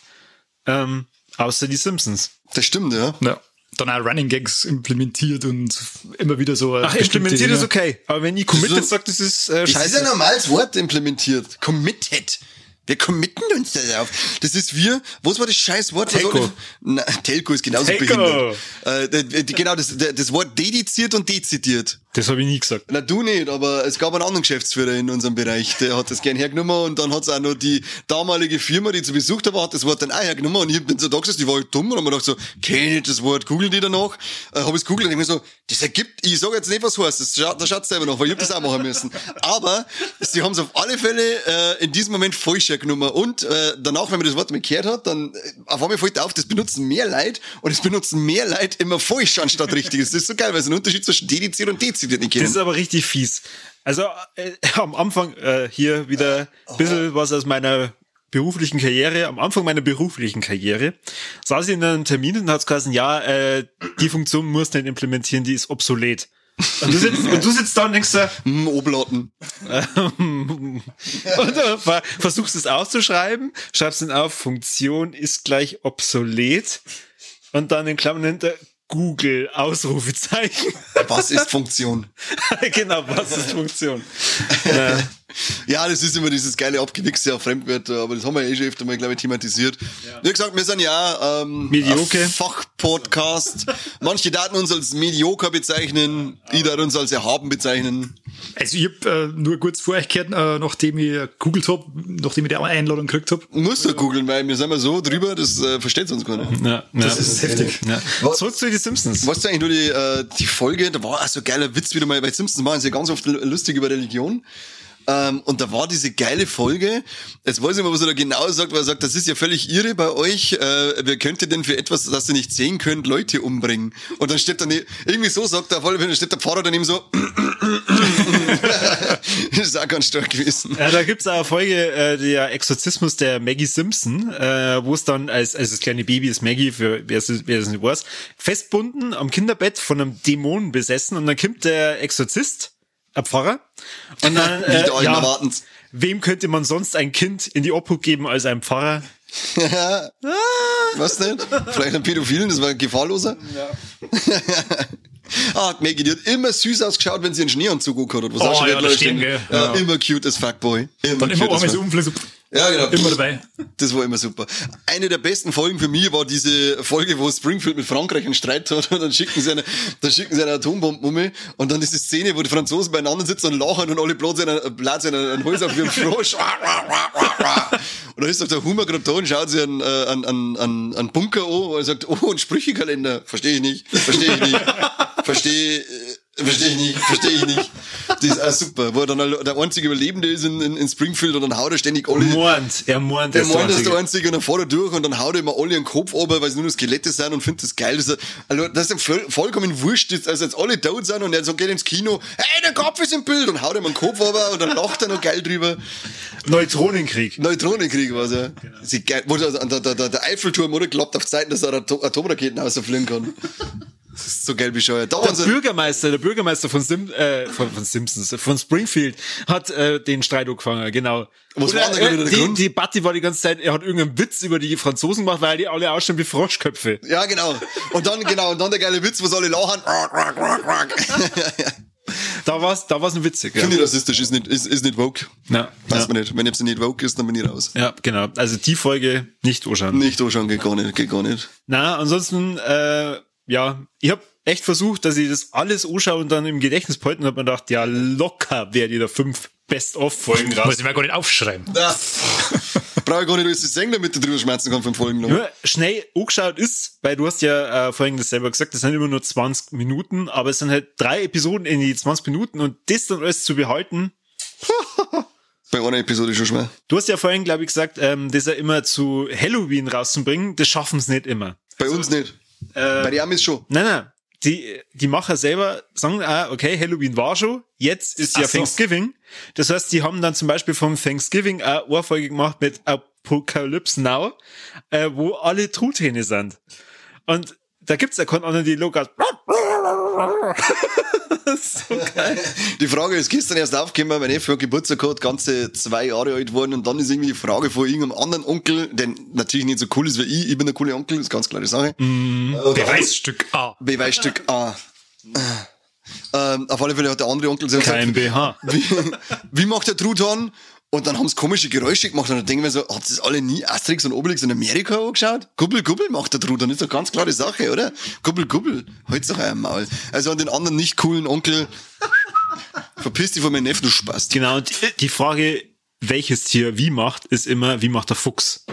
ähm, außer die Simpsons. Das stimmt, ja. Ja. Dann auch Running Gags implementiert und immer wieder so. Ach, implementiert ist okay, aber wenn ich committed so- sagt, das ist äh, Das ist scheiße. ein normales Wort implementiert. Committed. Wir committen uns darauf. Das ist wir, was war das scheiß Wort? Telco. Na, Telco ist genauso Telco. behindert. Äh, genau, das, das Wort dediziert und dezidiert. Das habe ich nie gesagt. Na, du nicht, aber es gab einen anderen Geschäftsführer in unserem Bereich, der hat das gern hergenommen und dann hat's auch noch die damalige Firma, die zu Besuch da war, hat das Wort dann auch hergenommen und ich bin so da die war halt dumm und hab mir gedacht so, kenn ich das Wort, googeln die danach, äh, hab ich's googelt und ich mir so, das ergibt, ich sag jetzt nicht, was heißt, das schaut, da schaut's selber nach, weil ich hab das auch machen müssen. Aber sie haben's auf alle Fälle äh, in diesem Moment falsch hergenommen und äh, danach, wenn man das Wort mal gehört hat, dann äh, auf einmal fällt auf, das benutzen mehr Leute und es benutzen mehr Leute immer falsch anstatt richtiges. Das ist so geil, weil sie einen Unterschied zwischen dediziert und dezidiert nicht kennen. Das ist aber richtig fies. Also äh, am Anfang äh, hier wieder ein bisschen was aus meiner beruflichen Karriere, am Anfang meiner beruflichen Karriere, saß ich in einem Termin und hat geheißen, ja, äh, die Funktion musst du nicht implementieren, die ist obsolet. Und du sitzt, und du sitzt da und denkst so, Hm, Oblaten. und ver- versuchst es auszuschreiben, schreibst dann auf, Funktion ist gleich obsolet und dann in Klammern hinter Google Ausrufezeichen. Was ist Funktion? genau, was ist Funktion? Ja, das ist immer dieses geile Abgewichse auf Fremdwörter, aber das haben wir eh schon öfter mal, glaube ich, thematisiert. Wie gesagt, wir sind ja ähm, Mediocre. ein Fachpodcast. Manche daten uns als mediocre bezeichnen, ich darf uns als erhaben bezeichnen. Also ich hab äh, nur kurz vor euch gehört, äh, nachdem ich gegoogelt hab, nachdem ich die Einladung gekriegt hab. Musst du googeln, weil wir sind mal so drüber, das äh, versteht uns keiner. Ja, das ist heftig. Ja. Was- Zurück zu den Simpsons. Weißt du eigentlich nur die, äh, die Folge, da war auch so ein geiler Witz wieder mal, bei Simpsons machen sie ja ganz oft lustig über Religion. Ähm, und da war diese geile Folge, jetzt weiß ich nicht was er da genau sagt, weil er sagt, das ist ja völlig irre bei euch, äh, wer könnte denn für etwas, das ihr nicht sehen könnt, Leute umbringen? Und dann steht dann, irgendwie so sagt er, alle Fälle steht der Pfarrer daneben so, ist auch ganz stark gewesen. Ja, da gibt's auch eine Folge, äh, der Exorzismus der Maggie Simpson, äh, wo es dann als, als das kleine Baby ist Maggie, für wer es, es nicht weiß, festbunden am Kinderbett von einem Dämon besessen und dann kommt der Exorzist, ein Pfarrer, und dann, Nicht äh, ja, wem könnte man sonst ein Kind in die Obhut geben als ein Pfarrer? Was nicht? Vielleicht ein Pädophilen, das war gefahrloser. Ja. ah, Maggie, die hat immer süß ausgeschaut, wenn sie einen Schneeanzug hat oder was Oh, auch schon ja, das stimmt. Ja, Ja. Immer cute as Fuckboy. Immer Dann immer as einmal so fuck. Ja, genau. immer dabei. Das war immer super. Eine der besten Folgen für mich war diese Folge, wo Springfield mit Frankreich einen Streit hat und dann schicken sie eine, dann schicken sie eine Atombombe um und dann diese Szene, wo die Franzosen beieinander sitzen und lachen und alle blasen einen, blasen einen, einen Hals auf ihren Frosch. und dann ist doch der Humor gerade da und schaut einen, äh, einen, einen, einen, einen Bunker an und sagt, oh, ein Sprüchekalender. Verstehe ich nicht. Verstehe ich nicht. Verstehe, äh, verstehe ich nicht. Verstehe ich nicht. Das ist auch super. Wo er dann der einzige Überlebende ist in, in, in Springfield und dann haut er ständig alle Mornt, er mornt. meint, das ist der Einzige und dann fährt er durch und dann haut er immer alle ihren Kopf runter, weil sie nur noch Skelette sind und findet das geil. Das ist, also, das ist ihm voll, vollkommen wurscht, dass also jetzt alle tot sind und er so geht ins Kino, hey, der Kopf ist im Bild und haut ihm einen Kopf runter und dann lacht er noch geil drüber. Neutronenkrieg. Neutronenkrieg war's ja. Das ist geil. Wo der, der, der, der Eiffelturm oder klappt auf Zeiten, dass er Atom Atomraketen rausfliegen kann. Das ist so geil bescheuert. Der Bürgermeister, der Bürgermeister von, Sim, äh, von, von Simpsons, von Springfield, hat äh, den Streit angefangen, genau. Was Oder, war denn wieder der die, Grund? die Debatte war die ganze Zeit, er hat irgendeinen Witz über die Franzosen gemacht, weil die alle ausschauen wie Froschköpfe. ja, genau. Und dann, genau, und dann der geile Witz, wo sie alle lachen. Da war's, da war's ein witzig. Ja, Finde ich rassistisch, ist nicht, ist, ist nicht woke. ja, Weiß ja. man nicht. Wenn jetzt nicht woke ist, dann bin ich raus. ja genau. Also die Folge nicht anschauen. Nicht anschauen, geht gar nicht, geht gar nicht. Na, ansonsten, äh, ja, ich habe echt versucht, dass ich das alles anschaue und dann im Gedächtnis behalten und hab mir gedacht, ja, locker werde ich da fünf Best-of-Folgen raus. Muss ich mir gar nicht aufschreiben. Ja. Brauche ich gar nicht alles zu sagen, damit du drüber schmerzen kannst vom Folgen lang. Nur schnell angeschaut ist, weil du hast ja äh, vorhin das selber gesagt, das sind immer nur 20 Minuten, aber es sind halt drei Episoden in die 20 Minuten und das dann alles zu behalten. Bei einer Episode schon schwer. Du hast ja vorhin, glaube ich, gesagt, ähm, das ja immer zu Halloween rauszubringen, das schaffen es nicht immer. Bei uns nicht. Äh, Bei den Amis schon. Nein, nein. die, die Macher selber sagen, ah, okay, Halloween war schon, jetzt ist ja Ach so. Thanksgiving. Das heißt, die haben dann zum Beispiel vom Thanksgiving eine Ohrfolge gemacht mit Apocalypse Now, äh, wo alle Truthähne sind. Und da gibt's ja keinen anderen Dialog als so geil. Die Frage ist gestern erst aufgekommen, mein Neffe hat Geburtstag gehabt, ganze zwei Jahre alt worden und dann ist irgendwie die Frage von irgendeinem anderen Onkel, der natürlich nicht so cool ist wie ich, ich bin der coole Onkel, ist ganz klare Sache. Beweisstück A. Beweisstück A. Ähm, auf alle Fälle hat der andere Onkel gesagt, Kein BH. wie, wie macht der Truthahn? Und dann haben sie komische Geräusche gemacht und dann denken wir so, hat das alle nie Asterix und Obelix in Amerika angeschaut? Gubbel, gubbel macht der Truthahn, ist doch ganz klare Sache, oder? Gubbel, gubbel, halt's doch euer Maul. Also an den anderen nicht coolen Onkel, verpiss dich von meinem Neffen, du Spast. Genau, und die Frage, welches Tier wie macht, ist immer, wie macht der Fuchs?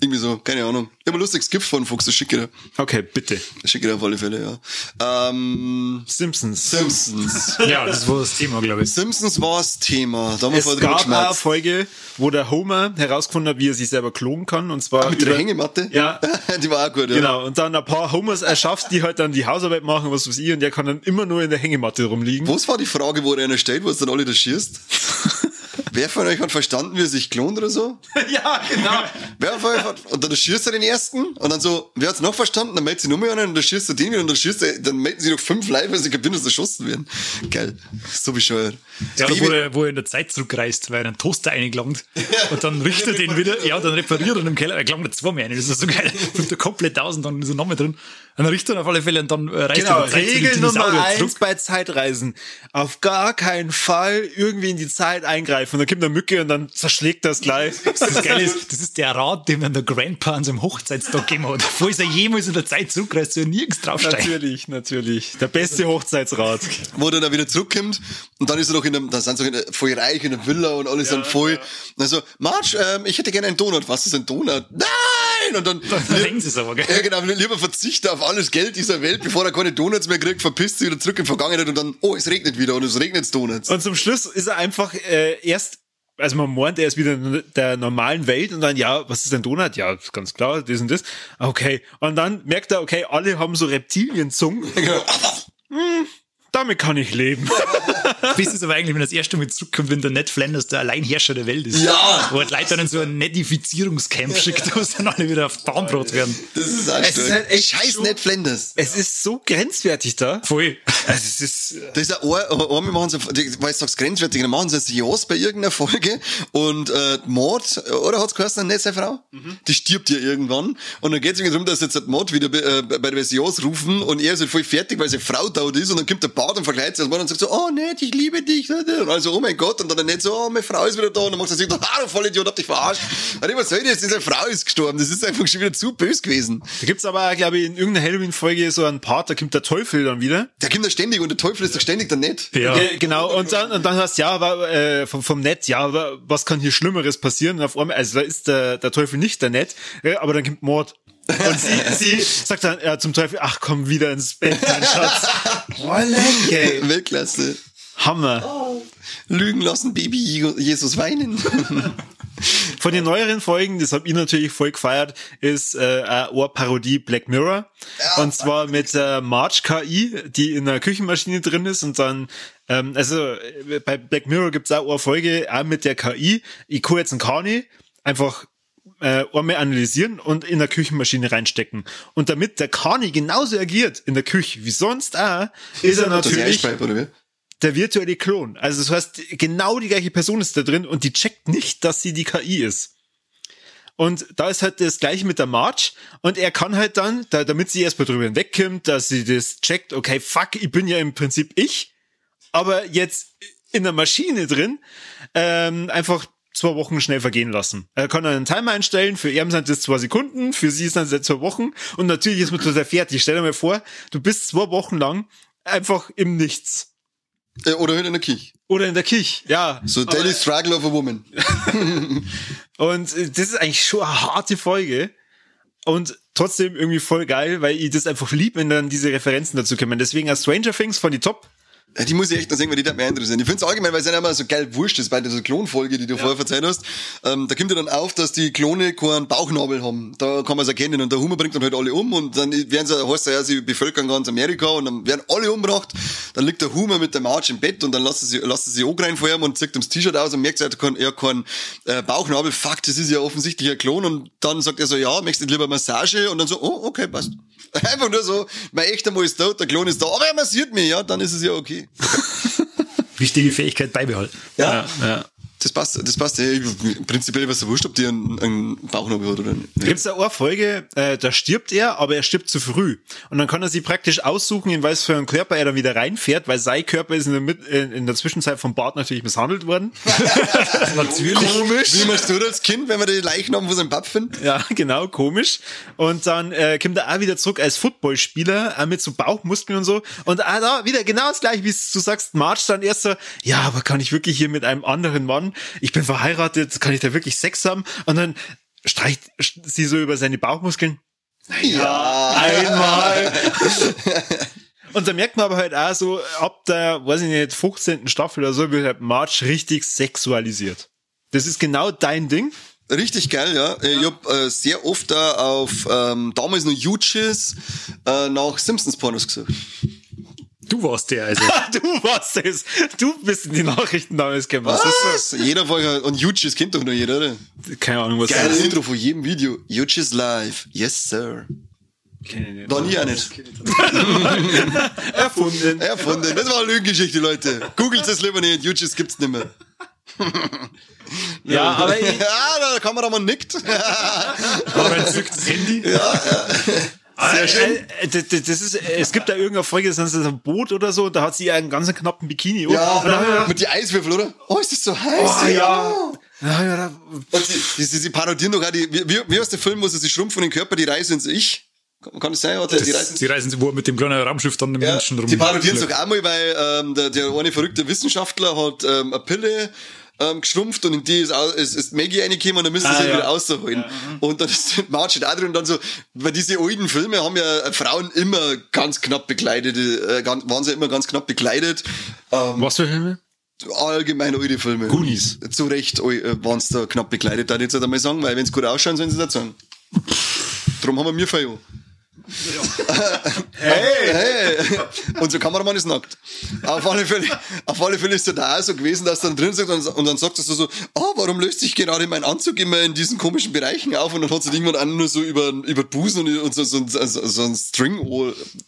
Irgendwie so, keine Ahnung. Immer lustiges Gift von Fuchs, das schicke dir. Okay, bitte. Das schicke dir auf alle Fälle, ja. Ähm, Simpsons. Simpsons. Ja, das war das Thema, glaube ich. Simpsons war das Thema. Da haben wir Es gab eine. Folge, wo der Homer herausgefunden hat, wie er sich selber klonen kann, und zwar Mit der Hängematte? Ja. Die war auch gut, ja. Genau, und dann ein paar Homers erschafft, die halt dann die Hausarbeit machen, was weiß ich, und der kann dann immer nur in der Hängematte rumliegen. Was war die Frage, wo er einer stellt, wo es dann alle da schießt? Wer von euch hat verstanden, wie er sich klont oder so? ja, genau. Wer von euch hat, und dann schießt er den ersten und dann so, wer hat's noch verstanden? Dann meldet sich nur mehr einen und dann schießt er den wieder und dann schießt er, dann melden sich noch fünf live, weil sie kapieren, dass erschossen werden. Geil. So bescheuert. Ja, wo er, wo er in der Zeit zurückreist, weil er einen Toaster eingelangt und dann richtet er den wieder, ja, dann repariert er im Keller. Er gelangt zweimal ein, das ist so geil. Fünft er komplett aus und dann ist er nochmal drin. Dann richtet er auf alle Fälle und dann äh, reist Genau, er der Regel Nummer eins bei Zeitreisen. Auf gar keinen Fall irgendwie in die Zeit eingreifen. Und dann kommt eine Mücke und dann zerschlägt das gleich. Das Geile ist, das ist der Rat, den dann der Grandpa an seinem Hochzeitstag gegeben hat. Falls er jemals in der Zeit zurückreist, er nirgends draufsteigen. natürlich, natürlich. Der beste Hochzeitsrat. wo er dann wieder zurückkommt und dann ist er noch in einem, da sind sie noch in der, voll reich in der Villa und alles sind voll. Und dann so, Marge, ähm, ich hätte gerne einen Donut. Was ist ein Donut? Nein! Und dann, Dann denken sie es aber, gell? ja genau, lieber verzichte auf alles Geld dieser Welt, bevor er keine Donuts mehr kriegt, verpisst sich wieder zurück in Vergangenheit und dann, oh, es regnet wieder und es regnet Donuts. Und zum Schluss ist er einfach äh, erst, also man meint, er ist wieder in der normalen Welt und dann, ja, was ist ein Donut? Ja, ist ganz klar, das und das. Okay. Und dann merkt er, okay, alle haben so Reptilienzungen. Hm, damit kann ich leben. Bis es aber eigentlich, wenn das erste Mal zurückkommt, wenn der Ned Flanders der Alleinherrscher der Welt ist. Ja. Wo halt Leute dann in so ein Nedifizierungscamp schickt, wo sie dann alle wieder auf gebracht werden. Das ist auch Es ist halt echt Scheiß so- Ned Flanders. Es ist so grenzwertig da. Voll. Also es ist, Das ist ja ein, einmal machen sie, weil du sagst grenzwertig, dann machen sie ein Jahr bei irgendeiner Folge und äh, Mord, oder hat's geheißen, nicht seine Frau? Die stirbt ja irgendwann und dann geht's irgendwie darum, dass jetzt der Mord wieder bei, äh, bei der Jahr rufen und er ist halt voll fertig, weil seine Frau tot ist und dann kommt der Bart und verkleidet sich als Mann und sagt so, oh nett, ich liebe dich. Und also, oh mein Gott, und dann nicht so, oh, meine Frau ist wieder da und dann macht er sich, ah, du Vollidiot, hab dich verarscht. Und ich, was soll das? Diese Frau ist gestorben, das ist einfach schon wieder zu böse gewesen. da gibt's aber, glaube ich, in irgendeiner Halloween-Folge so einen Part, da kommt der Teufel dann wieder. Der kommt da ständig und der Teufel ist doch ständig der Nett. Ja. Ge- Genau, und dann, und dann hast ja, aber, äh, vom, vom Netz, ja, aber was kann hier Schlimmeres passieren? Und auf einmal, also da ist der, der Teufel nicht der Nett, äh, aber dann kommt Mord. Und sie, sie sagt dann ja, zum Teufel, ach komm wieder ins Bett, mein Schatz. Wolle, ey. Weltklasse. Hammer. Lügen lassen, Baby Jesus weinen. Von den neueren Folgen, das hab ich natürlich voll gefeiert, ist äh, eine Ohrparodie Black Mirror. und zwar mit der March KI, die in der Küchenmaschine drin ist und dann, ähm, also äh, bei Black Mirror gibt's auch eine Folge auch mit der KI. Ich kann jetzt einen Kani einfach äh, einmal analysieren und in der Küchenmaschine reinstecken. Und damit der Kani genauso agiert in der Küche wie sonst auch, ist er ist natürlich oder wie? der virtuelle Klon. Also das heißt, genau die gleiche Person ist da drin und die checkt nicht, dass sie die KI ist. Und da ist halt das gleiche mit der March und er kann halt dann, da, damit sie erstmal drüber hinwegkommt, dass sie das checkt, okay, fuck, ich bin ja im Prinzip ich, aber jetzt in der Maschine drin, ähm, einfach zwei Wochen schnell vergehen lassen. Er kann einen Timer einstellen, für ihn sind das zwei Sekunden, für sie sind das zwei Wochen und natürlich ist man total fertig. Stell dir mal vor, du bist zwei Wochen lang einfach im Nichts. Äh, Oder in der Kirche. Oder in der Kirche, ja. So Daily Struggle of a Woman. Und äh, das ist eigentlich schon eine harte Folge. Und trotzdem irgendwie voll geil, weil ich das einfach lieb, wenn dann diese Referenzen dazu kommen. Deswegen als Stranger Things von die Top die muss ich echt noch sehen, weil die hat mich interessieren. Ich finde es allgemein, weil es ja immer so geil wurscht ist bei dieser Klonfolge, die du vorher erzählt hast. Ähm, da kommt ja dann auf, dass die Klone keinen Bauchnabel haben. Da kann man es erkennen. Und der Hummer bringt dann halt alle um und dann werden sie, heißt ja, sie bevölkern ganz Amerika und dann werden alle umgebracht. Dann liegt der Hummer mit der March im Bett und dann lassen sie, lassen sie auch rein vor ihm und zieht ihm das T-Shirt aus und merkt, er hat keinen, er keinen äh, Bauchnabel. Fuck, das ist ja offensichtlich ein Klon. Und dann sagt er so, ja, möchtest du lieber Massage? Und dann so, oh, okay, passt. Einfach nur so, mein echter Mann ist tot, der Klon ist da, aber er massiert mich, ja, dann ist es ja okay. Wichtige Fähigkeit beibehalten. Ja, Ja. Das passt, das passt. Ey, prinzipiell was so wurscht, ob die einen, einen Bauchnabel hat oder nicht. Gibt's da eine Folge, äh, da stirbt er, aber er stirbt zu früh. Und dann kann er sich praktisch aussuchen, in was für einen Körper er dann wieder reinfährt, weil sein Körper ist in der, Mit in, in der Zwischenzeit vom Bart natürlich misshandelt worden. Natürlich. Komisch. Wie machst du das als Kind, wenn wir die Leichnam von seinem Pap finden? Ja, genau, komisch. Und dann äh, kommt er auch wieder zurück als Footballspieler äh, mit so Bauchmuskeln und so. Und da wieder genau das gleiche, wie du sagst, March dann erst so, ja, aber kann ich wirklich hier mit einem anderen Mann, ich bin verheiratet, kann ich da wirklich Sex haben? Und dann streicht sie so über seine Bauchmuskeln. Ja. Einmal. Und da merkt man aber halt auch so, ab der, weiß ich nicht, 15. Staffel oder so, wird halt March richtig sexualisiert. Das ist genau dein Ding. Richtig geil, ja. Ich hab äh, sehr oft da auf ähm, damals noch Jutschis äh, nach Simpsons-Pornos gesucht. Du warst der, also. Du warst es. Du bist in die Nachrichten damals gekommen. Was ist Was? Jeder Folge und Jutschis kennt doch nur jeder, oder? das? Keine Ahnung, was Geiles das Intro von jedem Video. Jutschis live. Yes, sir. ist. Noch nie auch nicht. Erfunden. Erfunden. Das war eine Lügengeschichte, Leute. Googelt es lieber nicht. Jutschis gibt's nicht mehr. Ja, aber ich, Ja, der Kameramann nickt. Aber ein zücktes Handy. Sehr schön. Äh, das, das ist, es gibt da irgendeine Folge, das ist ein Boot oder so, und da hat sie einen ganz knappen Bikini. Ja, und da hab ich gedacht, mit die Eiswürfel, oder? Oh, ist das so heiß? Oh, ja. ja, ja, da, Und sie, sie, sie, parodieren doch auch die, wie, wie, heißt der Film, wo sie sich schrumpfen den Körper, die Reise ins Ich? Kann, das sein? Oder? Die Reise ins Die reisen wo mit dem kleinen Raumschiff dann den Ja, Menschen rum. die parodieren es doch einmal, weil ähm, der, der eine verrückte Wissenschaftler hat ähm, eine Pille ähm, geschrumpft und in die ist, ist, ist Maggie reingekommen und dann müssen sie Ah, sie ja. wieder rausholen. Und dann ist Marge da drin und dann so, weil diese alten Filme haben ja Frauen immer ganz knapp bekleidet, äh, ganz, waren sie immer ganz knapp bekleidet. Ähm, was für Filme? allgemein alte Filme. Goonies. Zu Recht äh, waren sie da knapp bekleidet, da jetzt halt einmal sagen, weil wenn sie gut ausschauen, sollen sie das sagen. Drum haben wir mir Feier. Hey! hey! Unser Kameramann ist nackt. Auf alle Fälle, auf alle Fälle ist er da auch so gewesen, dass er dann drin sagt und, und dann sagt er so, so, oh, warum löst sich gerade mein Anzug immer in diesen komischen Bereichen auf? Und dann hat sie irgendwann an nur so über, über Busen und, und so, so, so, so ein String.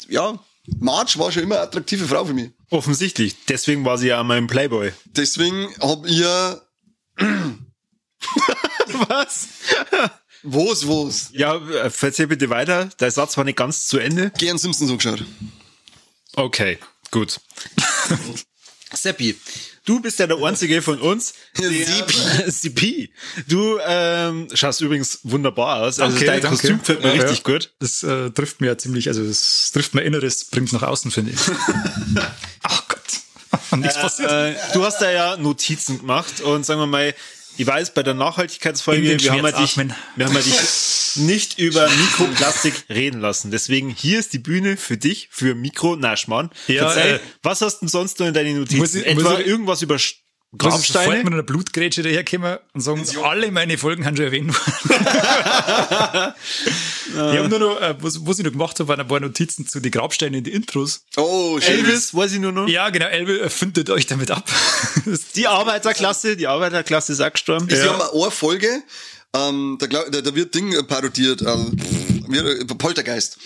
Ja, Marge war schon immer eine attraktive Frau für mich. Offensichtlich. Deswegen war sie ja mein Playboy. Deswegen hab ich Was? Wo's, wo's? Ja, äh, erzähl bitte weiter. Der Satz war nicht ganz zu Ende. Gern Simpsons angeschaut. Okay, gut. Seppi, du bist ja der einzige von uns. der- Seppi. Seppi. Du ähm, schaust übrigens wunderbar aus. Also Danke, dein danke. Kostüm gefällt mir Ja, richtig ja. gut. Das äh, trifft mir ja ziemlich, also das trifft mein Inneres, bringt nach außen, finde ich. Ach Gott. Nichts passiert. Äh, du hast da ja Notizen gemacht und sagen wir mal, ich weiß, bei der Nachhaltigkeitsfolge, wir haben, ja dich, wir haben ja dich nicht über Mikroplastik reden lassen. Deswegen hier ist die Bühne für dich, für Mikro Naschmann. Ja, Verzeih, äh, was hast du denn sonst noch in deinen Notizen? muss ich- Etwa muss ich- irgendwas über Ich sofort Grabsteine? mit einer Blutgrätsche daherkommen und sagen, alle meine Folgen haben schon erwähnt worden. ich habe nur noch, äh, was, was ich noch gemacht habe, waren ein paar Notizen zu den Grabsteinen in die Intros. Oh, schön. Elvis, weiß ich nur noch. Ja, genau, Elvis, äh, findet euch damit ab. Die Arbeiterklasse, die Arbeiterklasse ist auch gestorben. Sie haben eine Folge, ähm, da, glaub, da, da wird Ding parodiert, ähm, äh, Poltergeist.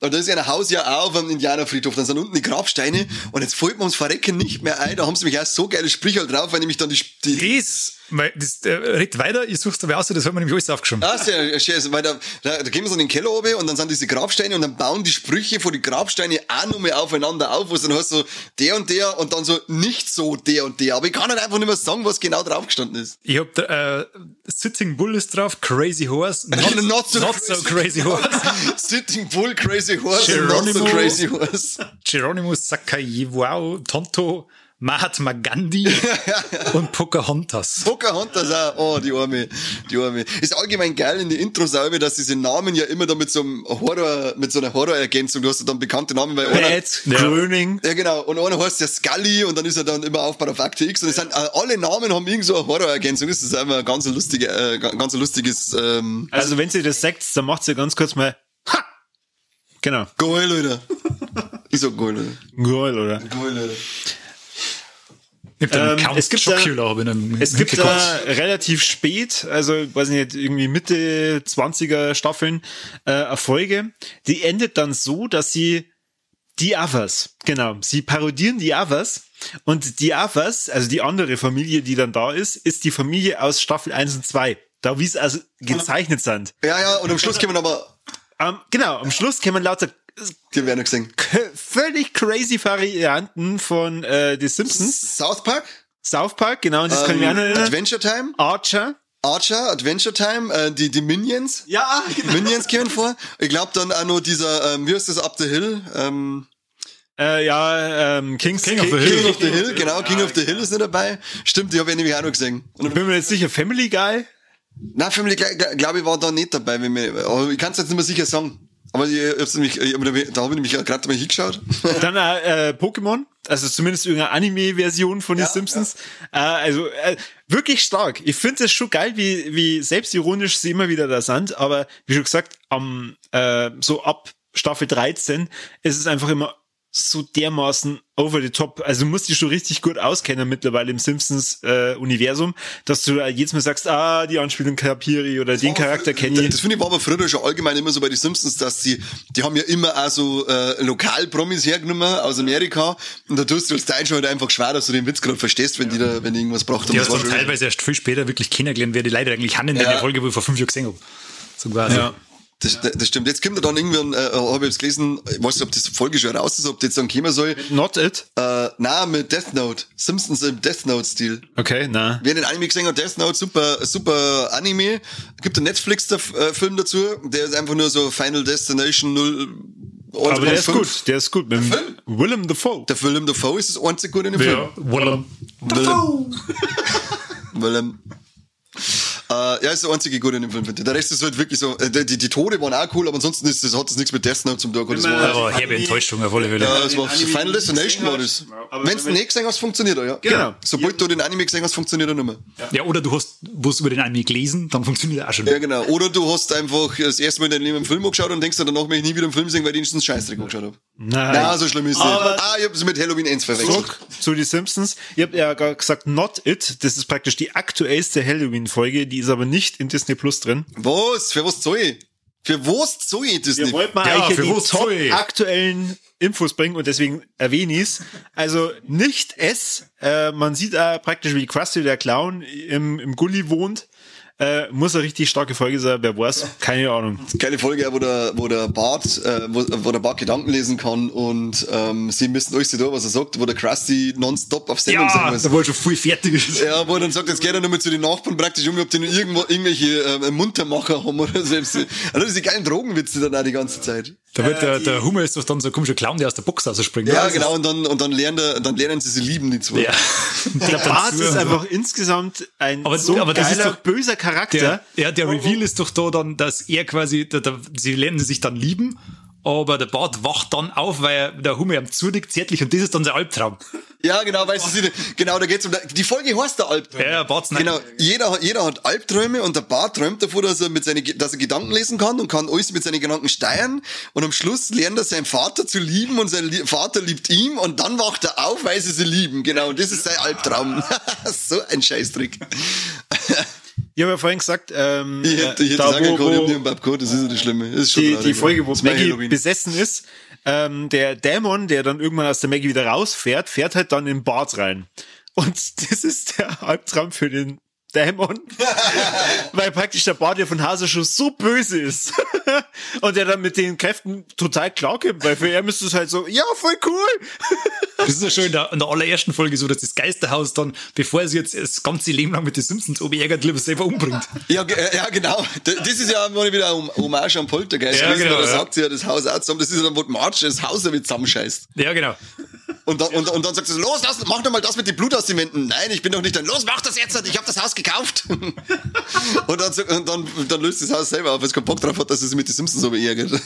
Da ist ja ein Haus ja auch auf einem Indianerfriedhof, dann sind unten die Grabsteine und jetzt fällt mir ums Verrecken nicht mehr ein, da haben sie mich auch so geile Sprichwörter drauf, weil nämlich dann die, die Das, mein, das äh, redet weiter, ich such's dabei aus, das haben wir nämlich alles aufgeschrieben. Ah, sehr schön, weil da, da, da gehen wir so in den Keller oben und dann sind diese Grabsteine und dann bauen die Sprüche von den Grabsteine auch nochmal aufeinander auf, wo es dann heißt so der und der und dann so nicht so der und der. Aber ich kann halt einfach nicht mehr sagen, was genau drauf gestanden ist. Ich hab da, äh, Sitting Bull ist drauf, Crazy Horse, not, Not so not so crazy horse. Sitting Bull, Crazy Horse, and not so Geronimo. crazy horse. Geronimo Sakayi, wow, Tonto, Mahatma Gandhi und Pocahontas. Pocahontas auch. Oh, die Arme. Die Arme. Ist allgemein geil in die Intros auch, immer, dass diese Namen ja immer da mit so einem Horror, mit so einer Horrorergänzung, du hast ja dann bekannte Namen, weil einer, Bad, Gröning. ja genau, und einer heißt ja Scully und dann ist er dann immer aufgebaut auf Akte X und es sind, äh, alle Namen haben irgend so eine Horrorergänzung. Das ist einfach ein ganz lustige, äh, ganz lustiges, ähm, Also wenn sie das sagt, dann macht sie ganz kurz mal ha! Genau. geil, Alter. Ich sag geil, Alter. Geil, oder? Geil, Alter. Ich hab den Ähm, Count es gibt Chocula in Es gibt da relativ spät, also weiß nicht, irgendwie Mitte 20er Staffeln, äh, eine Folge, die endet dann so, dass sie die Others, genau, sie parodieren die Others und die Others, also die andere Familie, die dann da ist, ist die Familie aus Staffel 1 und 2. Da wie es also gezeichnet sind. Ja, ja, und am Schluss kommen aber, Ähm, genau, am Schluss kommen lauter die werden gesehen. völlig crazy Varianten von äh, The Simpsons. South Park, South Park, genau, und das mich auch noch ähm, erinnern. Adventure Time, Archer. Archer, Adventure Time, äh, die, die Minions. Ja, genau. Minions kommen vor. Ich glaube dann auch noch dieser, ähm, wie heißt das, Up the Hill? Ähm, Äh, ja, ähm, Kings, King of the Hill. King of the Hill, genau, King of the Hill ist nicht dabei. Stimmt, die habe ich nämlich auch noch gesehen. Und, Bin mir jetzt sicher, Family Guy? nein, Family, glaube glaub ich, war da nicht dabei. Wenn mir, aber ich kann es jetzt nicht mehr sicher sagen. Aber ich, ich nämlich, ich, da habe ich nämlich gerade mal hingeschaut. Dann äh, äh, Pokémon, also zumindest irgendeine Anime-Version von den Ja, Simpsons. Äh, also äh, wirklich stark. Ich finde es schon geil, wie, wie selbstironisch sie immer wieder da sind. Aber wie schon gesagt, am äh, so ab Staffel 13 ist es einfach immer so dermaßen over the top. Also du musst dich schon richtig gut auskennen mittlerweile im Simpsons-Universum, dass du da jedes Mal sagst, ah, die Anspielung Kapiri oder den Charakter kenne ich. Das finde ich war aber früher schon allgemein immer so bei den Simpsons, dass sie, die haben ja immer auch so äh, Lokalpromis hergenommen aus Amerika und da tust du als Deutscher halt einfach schwer, dass du den Witz gerade verstehst, wenn die da, wenn die irgendwas braucht. Die hast dann teilweise erst viel später wirklich kennengelernt, wer die Leute eigentlich haben in der Ja. Folge, wo ich vor fünf Jahren gesehen habe. So quasi. Ja. Das, das stimmt. Jetzt kommt er dann irgendwann, äh, habe ich jetzt gelesen, ich weiß nicht, ob das Folge schon raus ist, ob das dann kommen soll. Not it. Äh, na mit Death Note. Simpsons im Death Note-Stil. Okay, na. Wer den Anime gesehen hat, Death Note, super, super Anime. Gibt einen Netflix-Film dazu, der ist einfach nur so Final Destination 0. Aber der ist 1.5. gut, der ist gut. Mit dem Film? Willem Dafoe. Der Willem Dafoe ist das einzige Gute in dem Ja, Film. Willem. Willem. Willem. Äh, ja, ist der einzige Gute in dem Film, finde ich. Der Rest ist halt wirklich so, äh, die, die Tode waren auch cool, aber ansonsten ist das, hat das nichts mit Death Note zum tun. Das war, Aber herbe Enttäuschung auf alle Fälle. ja, das war Final Destination war das. Wenn du den nicht gesehen hast, funktioniert er, ja. Genau. Sobald du den Anime gesehen hast, funktioniert er nicht mehr. Ja, oder du hast was über den Anime gelesen, dann funktioniert er auch schon. Ja, genau. Oder du hast einfach das erste Mal in deinem Leben einen Film angeschaut und denkst dir, danach möchte ich nie wieder einen Film sehen, weil ich den Scheißdreck angeschaut habe. Nein. Na, so schlimm ist es nicht. Ah, ich hab's mit Halloween 1 verwechselt. Zurück zu die Simpsons. Ihr habt ja gesagt, Not It. Das ist praktisch die aktuellste Halloween-Folge. Die ist aber nicht in Disney Plus drin. Was? Für was soll ich? Für was soll ich das Wir wollten mal Ja, eigentlich für die was top ich? aktuellen Infos bringen und deswegen erwähne ich's. Also nicht es. Äh, man sieht äh, praktisch, wie Krusty der Clown im, im Gully wohnt. Äh, muss eine richtig starke Folge sein, wer weiß. Keine Ahnung. Keine Folge, wo der, wo der Bart, äh, wo, wo der Bart Gedanken lesen kann und ähm, sie müssen euch da, was er sagt, wo der Krusty nonstop auf Sendung sein Ja, muss. da war schon viel fertig. ist. Ja, wo er dann sagt, jetzt geht er nochmal zu den Nachbarn praktisch um, ob die noch irgendwo irgendwelche äh, Muntermacher haben oder selbst. Also diese geilen Drogenwitze dann auch die ganze Zeit. Da wird der, der Humor ist doch dann so ein komischer Clown, der aus der Box rausspringt. Ja, genau, und dann, und dann lernen, er, dann lernen sie sie lieben, die zwei. Ja. Der Bart ist einfach insgesamt ein Aber- so aber das ist geiler, doch- böser Charakter. Der, ja, der Reveal ist doch da dann, dass er quasi, der, der, sie lernen sich dann lieben, aber der Bart wacht dann auf, weil der Humor ihm zunickt, zärtlich, und das ist dann sein Albtraum. Ja, genau, weißt du, sie- genau, da geht's um, die Folge heißt der Albtraum. Ja, Bart's Genau, jeder, hat- jeder hat Albträume und der Bart träumt davor, dass er mit seine, dass er Gedanken lesen kann und kann alles mit seinen Gedanken steuern und am Schluss lernt er seinen Vater zu lieben und sein Vater liebt ihn und dann wacht er auf, weil sie sie lieben. Genau, und das ist sein Albtraum. so ein Scheißtrick. Ich habe ja vorhin gesagt, ähm, Ich hätte, ich hätte da, sagen wo, können, ich hab wo nie einen Bab gehabt, das ist Schlimme. Das ist schon die, die Folge, wo Maggie besessen ist, ähm, der Dämon, der dann irgendwann aus der Maggie wieder rausfährt, fährt halt dann in den Bart rein. Und das ist der Albtraum für den Dämon, weil praktisch der Bart ja von Hase schon so böse ist und der dann mit den Kräften total klarkommt, weil für er müsste es halt so, ja, voll cool. Das ist ja schon in der, in der allerersten Folge so, dass das Geisterhaus dann, bevor sie jetzt das ganze Leben lang mit den Simpsons obärgert, lieber selber umbringt. Ja, äh, ja, genau. Das ist ja mal wieder ein Hommage am Poltergeist. Ja, genau, weil da ja. sagt sie ja das Haus auch zusammen. Das ist ja dann, wo Marge das Haus damit zusammenscheißt. Ja, genau. Und dann, und, und dann sagt sie so, los, lass, mach doch mal das mit dem Blut aus den Wänden. Nein, ich bin doch nicht dann. Los, mach das jetzt, ich habe das Haus gekauft. und dann, und dann, dann löst das Haus selber auf, weil es keinen Bock drauf hat, dass es sich mit den Simpsons so beärgert.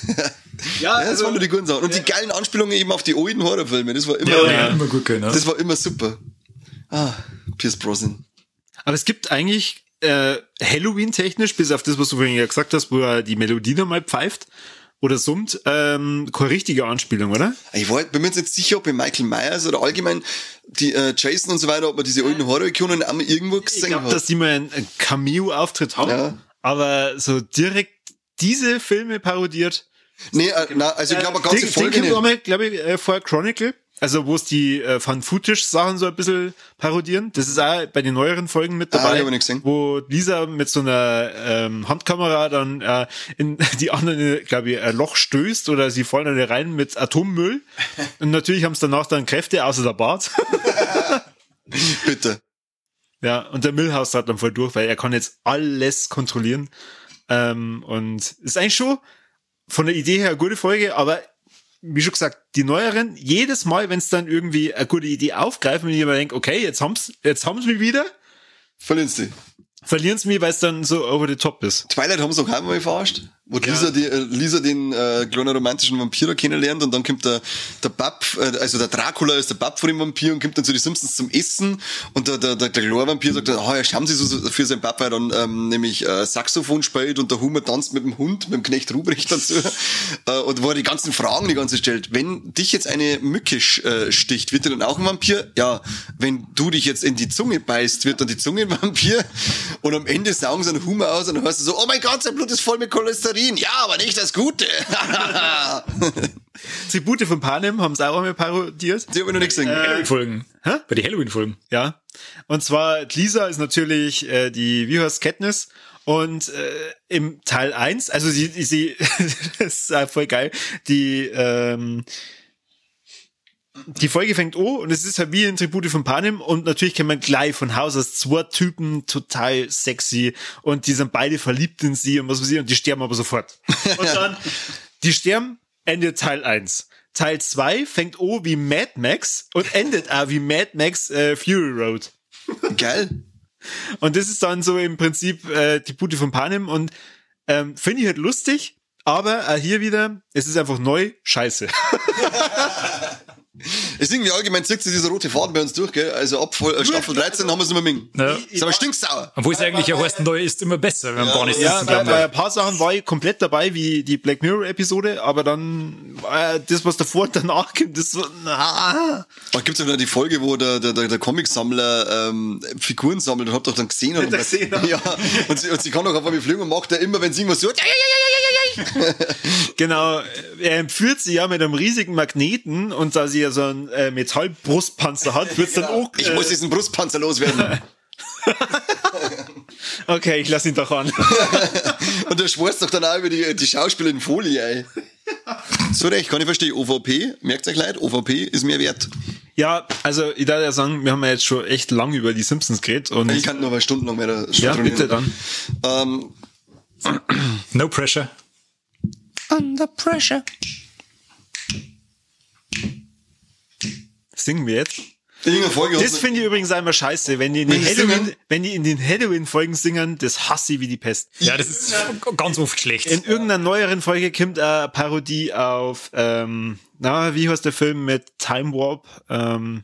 Ja, das also- waren nur die guten Sachen. Und die geilen Anspielungen eben auf die alten Horrorfilme, das war immer, Ja, ja. immer gut. Ne? das war immer super. Ah, Pierce Brosnan. Aber es gibt eigentlich äh, Halloween-technisch, bis auf das, was du vorhin ja gesagt hast, wo er die Melodie nochmal pfeift oder summt, ähm, keine richtige Anspielung, oder? Ich war, bin mir jetzt nicht sicher, ob bei Michael Myers oder allgemein die äh, Jason und so weiter, ob man diese alten Horror-Ikonen auch mal irgendwo Ich gesehen glaube, hat. dass die mal einen, einen Cameo-Auftritt haben, Ja. aber so direkt diese Filme parodiert. Nee, äh, na, also ich glaube, eine ganze den, den Folge kommt auch mal, glaube ich, äh, vor Chronicle. Also wo es die äh, Fan-Footage-Sachen so ein bisschen parodieren. Das ist auch bei den neueren Folgen mit Ah, dabei, gesehen. wo Lisa mit so einer ähm, Handkamera dann äh, in die anderen, glaube ich, ein Loch stößt oder sie fallen alle rein mit Atommüll. Und natürlich haben es danach dann Kräfte, außer der Bart. Bitte. Ja, und der Millhouse hat dann voll durch, weil er kann jetzt alles kontrollieren. Ähm, und ist eigentlich schon von der Idee her eine gute Folge, aber wie schon gesagt, die neueren, jedes Mal, wenn es dann irgendwie eine gute Idee aufgreifen, wenn ich mir denke, okay, jetzt haben's, jetzt haben's mich wieder, Verlieren sie. verlieren sie mich, weil es dann so over the top ist. Twilight haben sie auch einmal verarscht, wo Lisa, die, äh, Lisa den äh, kleinen romantischen Vampir kennenlernt und dann kommt der, der Bab, äh, also der Dracula ist der Bab von dem Vampir und kommt dann zu den Simpsons zum Essen und der, der, der, der Chlorvampir sagt, oh, ja, schauen Sie so für seinen Bab, weil er dann ähm, nämlich äh, Saxophon spielt und der Hummer tanzt mit dem Hund, mit dem Knecht Ruprecht dazu äh, und wo er die ganzen Fragen die ganze stellt. Wenn dich jetzt eine Mücke äh, sticht, wird er dann auch ein Vampir? Ja, wenn du dich jetzt in die Zunge beißt, wird dann die Zunge ein Vampir und am Ende saugen sie einen Hummer aus und dann hörst du so, oh mein Gott, sein Blut ist voll mit Cholesterin. Ja, aber nicht das Gute. Tribute von Panem haben sie auch einmal parodiert. Die habe ich noch nicht gesehen. Halloween-Folgen. Hä? Bei den Halloween-Folgen. Ja. Und zwar, Lisa ist natürlich äh, die, wie heißt Katniss? Und äh, im Teil 1, also sie, sie das ist äh, voll geil, die, ähm, die Folge fängt an und es ist halt wie in Tribute von Panem und natürlich kennt man gleich von Haus aus zwei Typen total sexy und die sind beide verliebt in sie und was weiß ich und die sterben aber sofort. Und dann, die sterben, Ende Teil 1. Teil 2 fängt an wie Mad Max und endet auch wie Mad Max äh, Fury Road. Geil. Und das ist dann so im Prinzip äh, die Pute von Panem und ähm, finde ich halt lustig, aber auch hier wieder, es ist einfach neu, scheiße. Es ist irgendwie allgemein zirkt sich dieser rote Faden bei uns durch, gell? Also ab Voll- äh, Staffel 13 haben wir es nicht mehr mengen. Ja. Ist aber stinksauer. Obwohl es eigentlich ja heißt, neu ist immer besser, wenn man Barney Ja, sitzen bei, kann. bei ein paar Sachen war ich komplett dabei, wie die Black Mirror Episode, aber dann äh, das, was davor und danach kommt, das so, na. Da gibt's ja noch die Folge, wo der, der, der, der Comicsammler ähm, Figuren sammelt und habt doch dann gesehen. Und, gesehen, ja. ja, und sie, und sie kann doch auf einmal fliegen und macht er immer, wenn sie irgendwas so, ja, ja, ja, ja, ja, ja, ja. Genau, er entführt sie ja mit einem riesigen Magneten und da sie ja so einen äh, Metallbrustpanzer hat, wird's dann auch. ich muss diesen Brustpanzer loswerden. Okay, ich lass ihn doch an. und der schmeißt doch dann auch über die, die Schauspieler in Folie, ey. So recht, kann ich verstehen. OVP, merkt euch leid, OVP ist mehr wert. Ja, also ich darf ja sagen, wir haben ja jetzt schon echt lang über die Simpsons geredet und Ich kann nur mal stundenlang mehr da ja, bitte dann. Ähm, No pressure. Under pressure. Singen wir jetzt? Das finde ich übrigens einmal scheiße, wenn die in den Wenn die Halloween, singen? wenn die in den Halloween-Folgen singen, das hasse ich wie die Pest. Ja, das ist ganz oft schlecht. In irgendeiner neueren Folge kommt eine Parodie auf, ähm, na, wie heißt der Film mit Time Warp? Ähm,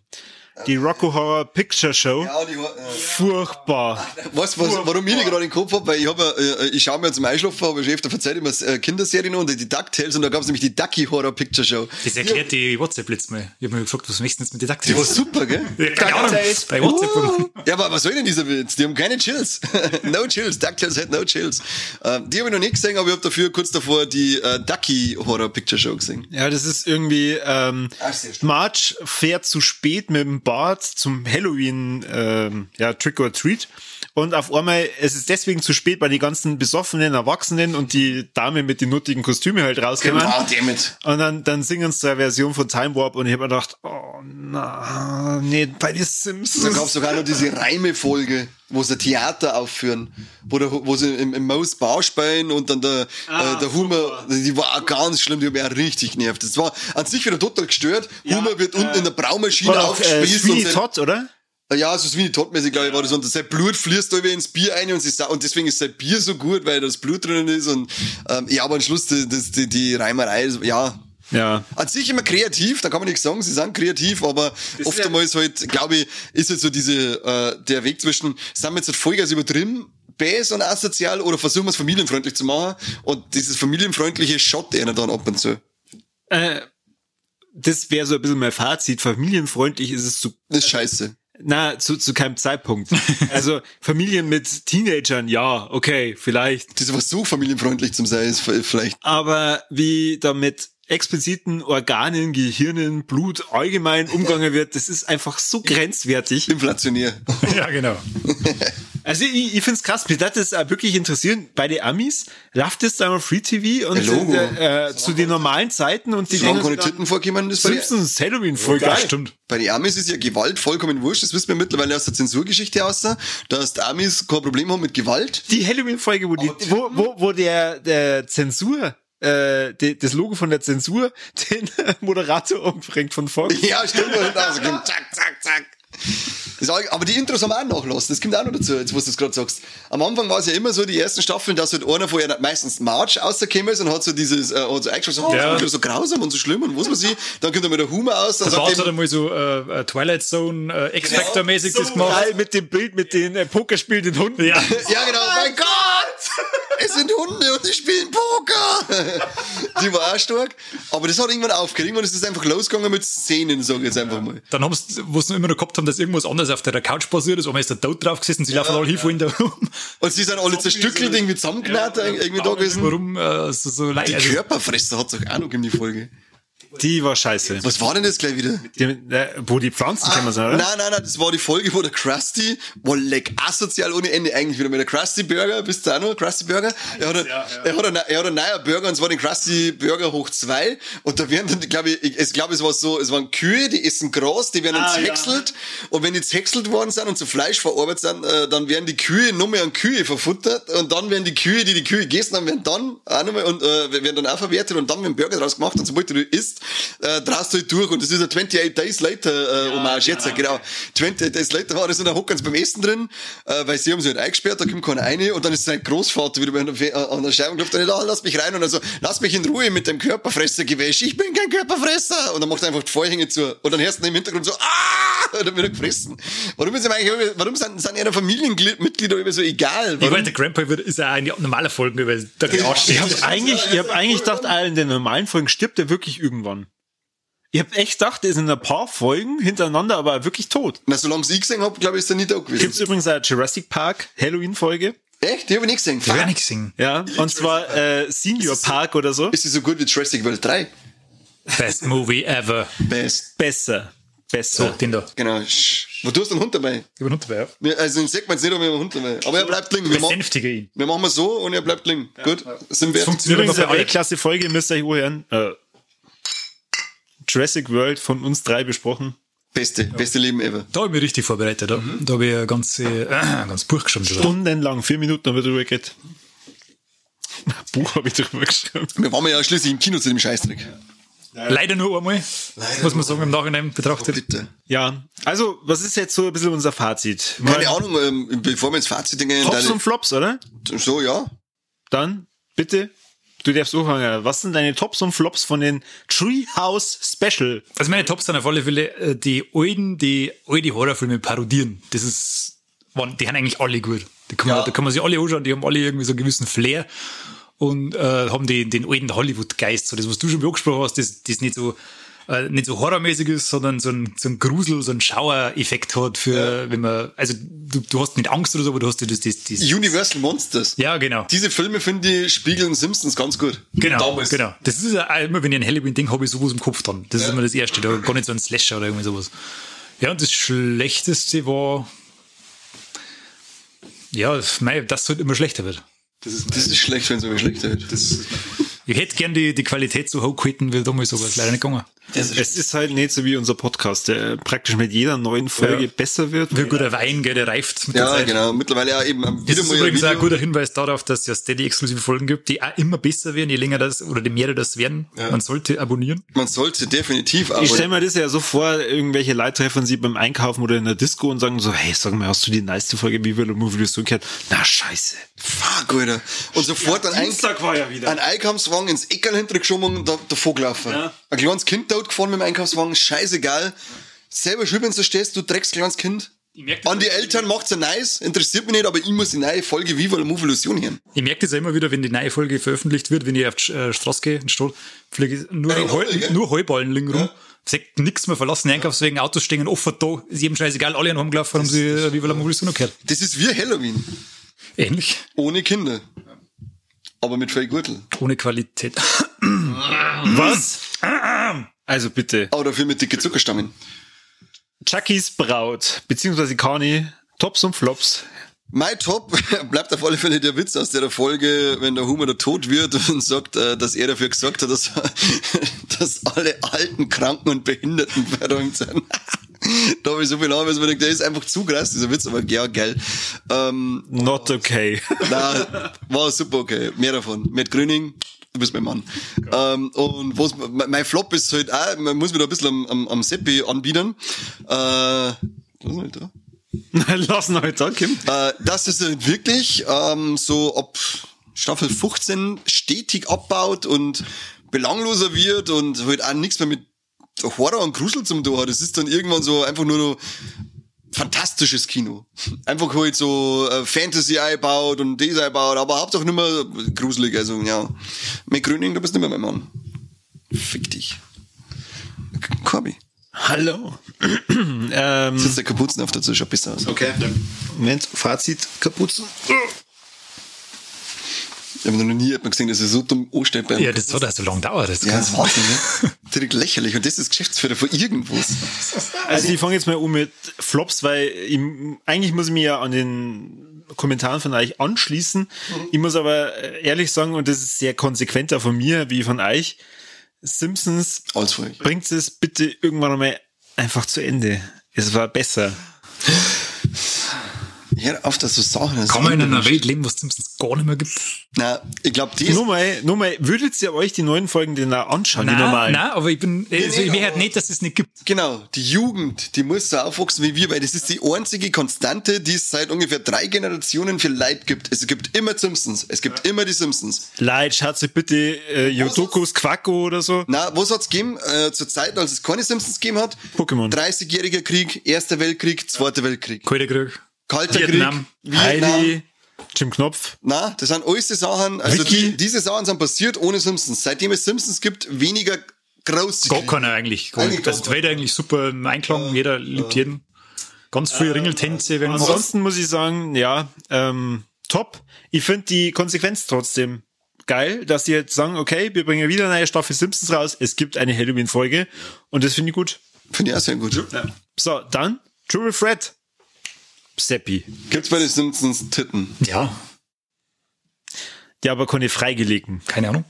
die Rocco Horror Picture Show. Ja, die, äh, Furchtbar. Du, was, warum ich die gerade im Kopf habe? Weil ich habe, äh, ich schaue mir zum Einschlafen, aber ich öfter verzeiht immer äh, Kinderserien und die DuckTales und da gab es nämlich die Ducky Horror Picture Show. Das erklärt die WhatsApp letztes Mal. Ich habe mir gefragt, was möchtest du jetzt mit Die war super, gell? Ja, keine Ahnung. DuckTales. Bei WhatsApp. Ja, aber was soll denn dieser Witz? Die haben keine Chills. no Chills. DuckTales hat no Chills. Ähm, die habe ich noch nicht gesehen, aber ich habe dafür kurz davor die äh, Ducky Horror Picture Show gesehen. Ja, das ist irgendwie, ähm, Ach. Marge fährt zu spät mit dem Bart zum Halloween, ähm, ja, Trick or Treat. Und auf einmal, es ist deswegen zu spät, weil die ganzen besoffenen Erwachsenen und die Dame mit den nuttigen Kostümen halt rauskommen. Wow, damn Und dann, dann singen sie eine Version von Time Warp und ich habe mir gedacht, oh na, nee, bei den Da Simpsons. gab es sogar noch diese Reime-Folge. Wo sie Theater aufführen, wo, der, wo sie im, im Maus Bar spielen und dann der, Ah, äh, der Humor, die war auch ganz schlimm, die hat mich auch richtig genervt. Das war an sich wieder total gestört. Humor wird unten in der Braumaschine äh, aufgespießt Sweeney und sein, Todd, oder? ja, so Sweeney Todd-mäßig, glaube ich, war das. Und sein Blut fließt da wieder ins Bier ein und, sie, und deswegen ist sein Bier so gut, weil das Blut drin ist und, ähm, ja, aber am Schluss, die, das, die, die Reimerei, ist- ja, Ja. an sich immer kreativ, da kann man nichts sagen, sie sind kreativ, aber oftmals halt, glaube ich, ist halt so diese, äh, der Weg zwischen, sind wir jetzt halt Vollgas übertrieben, Bass und asozial oder versuchen wir es familienfreundlich zu machen und dieses familienfreundliche Shot einer dann ab und zu. Äh, das wäre so ein bisschen mein Fazit. Familienfreundlich ist es zu, Das ist scheiße. na, zu, zu keinem Zeitpunkt. Also Familien mit Teenagern, ja, okay, vielleicht. Das war so familienfreundlich zum sein, ist vielleicht. Aber wie da mit expliziten Organen, Gehirnen, Blut allgemein umgegangen wird, das ist einfach so grenzwertig. Inflationär. ja, genau. Also ich, ich find's krass, mich hat das auch wirklich interessieren. Bei den Amis läuft das da mal Free TV und Logo. äh, äh, zu den normalen Zeiten und die Solange denken keine Titten vorkommen, das bei, die- Simpsons Halloween voll Ja, geil. stimmt. bei den Amis ist ja Gewalt vollkommen wurscht. Das wissen wir mittlerweile aus der Zensurgeschichte aus, dass die Amis kein Problem haben mit Gewalt. Die Halloween-Folge, wo, die, wo, wo, wo der, der Zensur, äh, die, das Logo von der Zensur den Moderator umbringt von Fox. Ja, stimmt. Und dann so kommt zack, zack, zack. Das auch, aber die Intros haben auch nachlassen. Das kommt auch noch dazu, jetzt wo du es gerade sagst. Am Anfang war es ja immer so, die ersten Staffeln, dass halt einer von einer, meistens March rausgekommen ist und hat so dieses, äh, hat so eingeschaut, so, Ja. oh, so grausam und so schlimm und was weiß ich. Dann kommt er mit der Humor aus, dann Bart sagt hat er, einmal so äh, äh, Twilight Zone, äh, X-Factor-mäßig das gemacht. Geil mit dem Bild mit den äh, Pokerspielenden Hunden. Ja. ja genau, mein Gott! Es sind Hunde und die spielen Poker! die war auch stark. Aber das hat irgendwann aufgehört. Irgendwann ist es einfach losgegangen mit Szenen, sag ich jetzt einfach mal. Dann haben sie, wo sie immer noch gehabt haben, dass irgendwas anderes auf der Couch passiert ist, einmal ist der Tod drauf gesessen, sie laufen alle hin von da rum. Und sie sind alle zerstückelt, irgendwie zusammengenäht, irgendwie da gewesen. Warum äh, so, so leid? Die Also, Körperfresser hat's doch auch noch in die Folge. Die war scheiße. Was war denn das gleich wieder? Die, äh, wo die Pflanzen kennen, oder? Nein, nein, nein, das war die Folge, wo der Krusty, war leck asozial ohne Ende eigentlich wieder mit der Krusty Burger, bist du auch noch, Krusty Burger? Er hat, einen, Er, hat einen, er hat einen neuen Burger und zwar den Krusty Burger hoch zwei und da werden dann, glaube ich, ich glaube, es war so, es waren Kühe, die essen Gras, die werden dann Ah, ja. zerhäckselt und wenn die zerhäckselt worden sind und zu Fleisch verarbeitet sind, äh, dann werden die Kühe noch mehr an Kühe verfuttert und dann werden die Kühe, die die Kühe gegessen haben, werden dann auch nochmal und äh, werden dann auch verwertet und dann werden Burger draus gemacht und sobald du isst, äh, drehst du halt durch und das ist ein 28 Days Later äh, Hommage jetzt, genau. 28 Days Later war das und da hocken sie beim Essen drin, äh, weil sie haben sie halt eingesperrt, da kommt keiner rein und dann ist sein Großvater wieder bei einer Fe- äh, an der Scheibe und ruft dann, ah, lass mich rein und dann so, lass mich in Ruhe mit dem Körperfressergewäsch, ich bin kein Körperfresser und dann macht er einfach die Vorhänge zu und dann hörst du im Hintergrund so, ah, und dann wird er gefressen. Warum ist ihm eigentlich, warum sind, sind ihre Familienmitglieder immer so egal? ich Warum? meine, der Grandpa ist ja ein normaler Folgen, weil der Arsch Ich steht. hab eigentlich, ich hab eigentlich gedacht, in den normalen Folgen stirbt er wirklich irgendwann. Ich hab echt gedacht, er ist in ein paar Folgen hintereinander aber wirklich tot. Na, solange ich gesehen hab, glaube ich, ist er nicht da gewesen. Gibt's übrigens eine Jurassic Park Halloween-Folge. Echt? Die habe ich nicht gesehen. Ich will nicht singen. Ja, und zwar äh, Senior Park oder so. Ist sie so gut wie Jurassic World 3? Best Movie ever. Best. Besser. So, Besser. den da. Genau. Wo du hast einen Hund dabei? Ich bin dabei, ja. Also den sieht man jetzt nicht, wir haben einen Hund dabei. Aber er bleibt liegen. Wir, Besänftige ihn. wir machen mal so und er bleibt liegen. Gut. Sind wir. funktioniert Übrigens eine klasse Folge, müsst ihr euch hören. Äh, Jurassic World von uns drei besprochen. Beste. Beste Leben ever. Da habe ich mich richtig vorbereitet. Da, da habe ich ein ganz, äh, ganz Buch geschrieben. Stundenlang, vier Minuten haben wir drüber geredet. Buch habe ich drüber geschrieben. Wir waren ja schließlich im Kino zu dem Scheißdreck. Leider nur einmal, muss man sagen, im Nachhinein betrachtet. Bitte. Ja, also, was ist jetzt so ein bisschen unser Fazit? Keine Ahnung, ähm, bevor wir ins Fazit gehen, Tops deine- und Flops, oder? so, ja. Dann, bitte, du darfst anfangen. Was sind deine Tops und Flops von den Treehouse Special? Also meine Tops sind auf alle Fälle äh, die alten, die alte Horrorfilme parodieren. Das ist, waren, die haben eigentlich alle gut. Die kann man, Ja. Da kann man sich alle anschauen, die haben alle irgendwie so einen gewissen Flair und äh, haben den, den alten Hollywood-Geist. So das, was du schon angesprochen hast, das, das nicht so äh, nicht so horrormäßig ist, sondern so ein, so ein Grusel, so ein Schauereffekt hat für, wenn man, also du, du hast nicht Angst oder so, aber du hast das, das, das Universal Monsters. ja, genau. Diese Filme, finde ich, spiegeln Simpsons ganz gut. Genau, Damals. genau. Das ist ja immer, wenn ich ein Halloween denke, habe ich sowas im Kopf dann. Das ist immer das Erste, da gar nicht so ein Slasher oder irgendwie sowas. Ja, und das Schlechteste war, ja, das, mei, das halt immer schlechter wird. Das ist, das ist schlecht, wenn es immer schlechter wird. Das, Ich hätte gern die, die Qualität so hoch gehalten, wie damals, ist leider nicht gegangen. es ist halt nicht so wie unser Podcast, der praktisch mit jeder neuen Folge Ja. besser wird. Wie ein guter Wein, gell, der reift mit der Ja, Zeit. genau. Mittlerweile ja eben Das ist übrigens auch ein Video. guter Hinweis darauf, dass es ja Steady-exklusive Folgen gibt, die auch immer besser werden, je länger das oder je mehr das werden. Man sollte abonnieren. Man sollte definitiv, aber Ich stelle mir das ja so vor, irgendwelche Leute treffen sie beim Einkaufen oder in der Disco und sagen so, hey, sag mal, hast du die nice Folge Viva la Movie so gehört? Na, scheiße. fuck, Alter. Und sofort ein, Dienstag war ja wieder. ein Einkaufswagen ins Eckerl hintergeschoben und da, davor gelaufen. Ja. Ein kleines Kind dort gefahren mit dem Einkaufswagen, scheißegal. Selber schuld, wenn du stehst, du dreckst kleines Kind. An die Eltern macht's ja nice, interessiert mich nicht, aber ich muss die neue Folge Viva la Movie Illusion hören. Ich merke das ja immer wieder, wenn die neue Folge veröffentlicht wird, wenn ich auf die äh, Straße gehe, in Stadt, fliege ich nur, Ja, Heu, nur Heuballen liegen rum. Sagt nichts mehr verlassen, Einkaufswegen, Autos stehen offen da, ist jedem scheißegal, alle haben gelaufen, haben sie äh, Viva la Mobilisation gehört. Das ist wie Halloween. Ähnlich. Ohne Kinder. Aber mit viel Gürtel. Ohne Qualität. Was? Also bitte. Aber dafür mit dicke Zuckerstammen. Chuckys Braut, beziehungsweise Kani, Tops und Flops. Mein Top bleibt auf alle Fälle der Witz aus der Folge, wenn der Humor da tot wird und sagt, äh, dass er dafür gesagt hat, dass, dass alle alten, kranken und Behinderten verräumt sind. da habe ich so viel Angst, dass man denkt, der ist einfach zu krass, dieser Witz, aber ja, geil. Ähm, Not okay. na, war super okay. Mehr davon. Mit Grüning, du bist mein Mann. Ähm, und was, mein Flop ist halt auch, man muss mir da ein bisschen am, am, am Seppi anbieten. Äh, was ist denn da? Lassen heute da, Kim. Äh, dass es halt wirklich ähm, so ab Staffel 15 stetig abbaut und belangloser wird und halt auch nichts mehr mit Horror und Grusel zum tun hat. Es ist dann irgendwann so einfach nur noch fantastisches Kino. Einfach halt so äh, Fantasy einbaut und das einbaut, aber hauptsache nicht mehr gruselig. Also ja, mit Gröning, du bist nicht mehr mein Mann. Fick dich. Corby. Hallo. ähm, Sitzt der Kapuzen auf dazu, schaut besser aus. okay. Moment, Fazit, Kapuzen. Ich habe noch nie jemanden gesehen, dass er so dumm ansteht beim Ja, das hat so lange dauert. Das Ja, das ist Wahnsinn, ne? Direkt lächerlich. Und das ist Geschäftsführer von irgendwas. Also ich fange jetzt mal um mit Flops, weil ich, eigentlich muss ich mich ja an den Kommentaren von euch anschließen. Ich muss aber ehrlich sagen, und das ist sehr konsequenter von mir wie von euch, Simpsons bringt es bitte irgendwann einmal einfach zu Ende. Es war besser. Hör auf, dass du Sachen hast. Kann man in einer Welt leben, wo es Simpsons gar nicht mehr gibt? Na, ich glaube, die ist, Nur mal, nur mal, würdet ihr euch die neuen Folgen denn auch anschauen, die normalen? nein, aber ich bin, also nee, ich will halt nicht, dass es nicht gibt. genau, die Jugend, die muss so aufwachsen wie wir, weil das ist die einzige Konstante, die es seit ungefähr drei Generationen für Leid gibt. Es gibt immer Simpsons. Es gibt immer die Simpsons. Leid, schaut sich bitte äh, Yodokus Quacko oder so. Na, was hat's gegeben? Äh, zur Zeit, als es keine Simpsons gegeben hat? Pokémon. 30-jähriger Krieg, Erster Weltkrieg, Zweiter Weltkrieg. Kalter Krieg. Kalter Vietnam. Krieg, Vietnam. Heidi, Jim Knopf. Na, das sind alles die Sachen, also die, diese Sachen sind passiert ohne Simpsons. Seitdem es Simpsons gibt, weniger groß Gar keiner eigentlich. Gar Eigentlich. Also Trader eigentlich super im Einklang, jeder liebt jeden. Ganz viele Ringeltänze werden. Ansonsten muss ich sagen, ja, ähm, top. Ich finde die Konsequenz trotzdem geil, dass sie jetzt sagen, okay, wir bringen wieder eine neue Staffel Simpsons raus. Es gibt eine Halloween-Folge und das finde ich gut. Finde ich auch sehr gut. So, dann Triple Threat. Seppi. Gibt's bei den Simpsons Titten? Ja, Ja, aber keine freigelegten. keine Ahnung.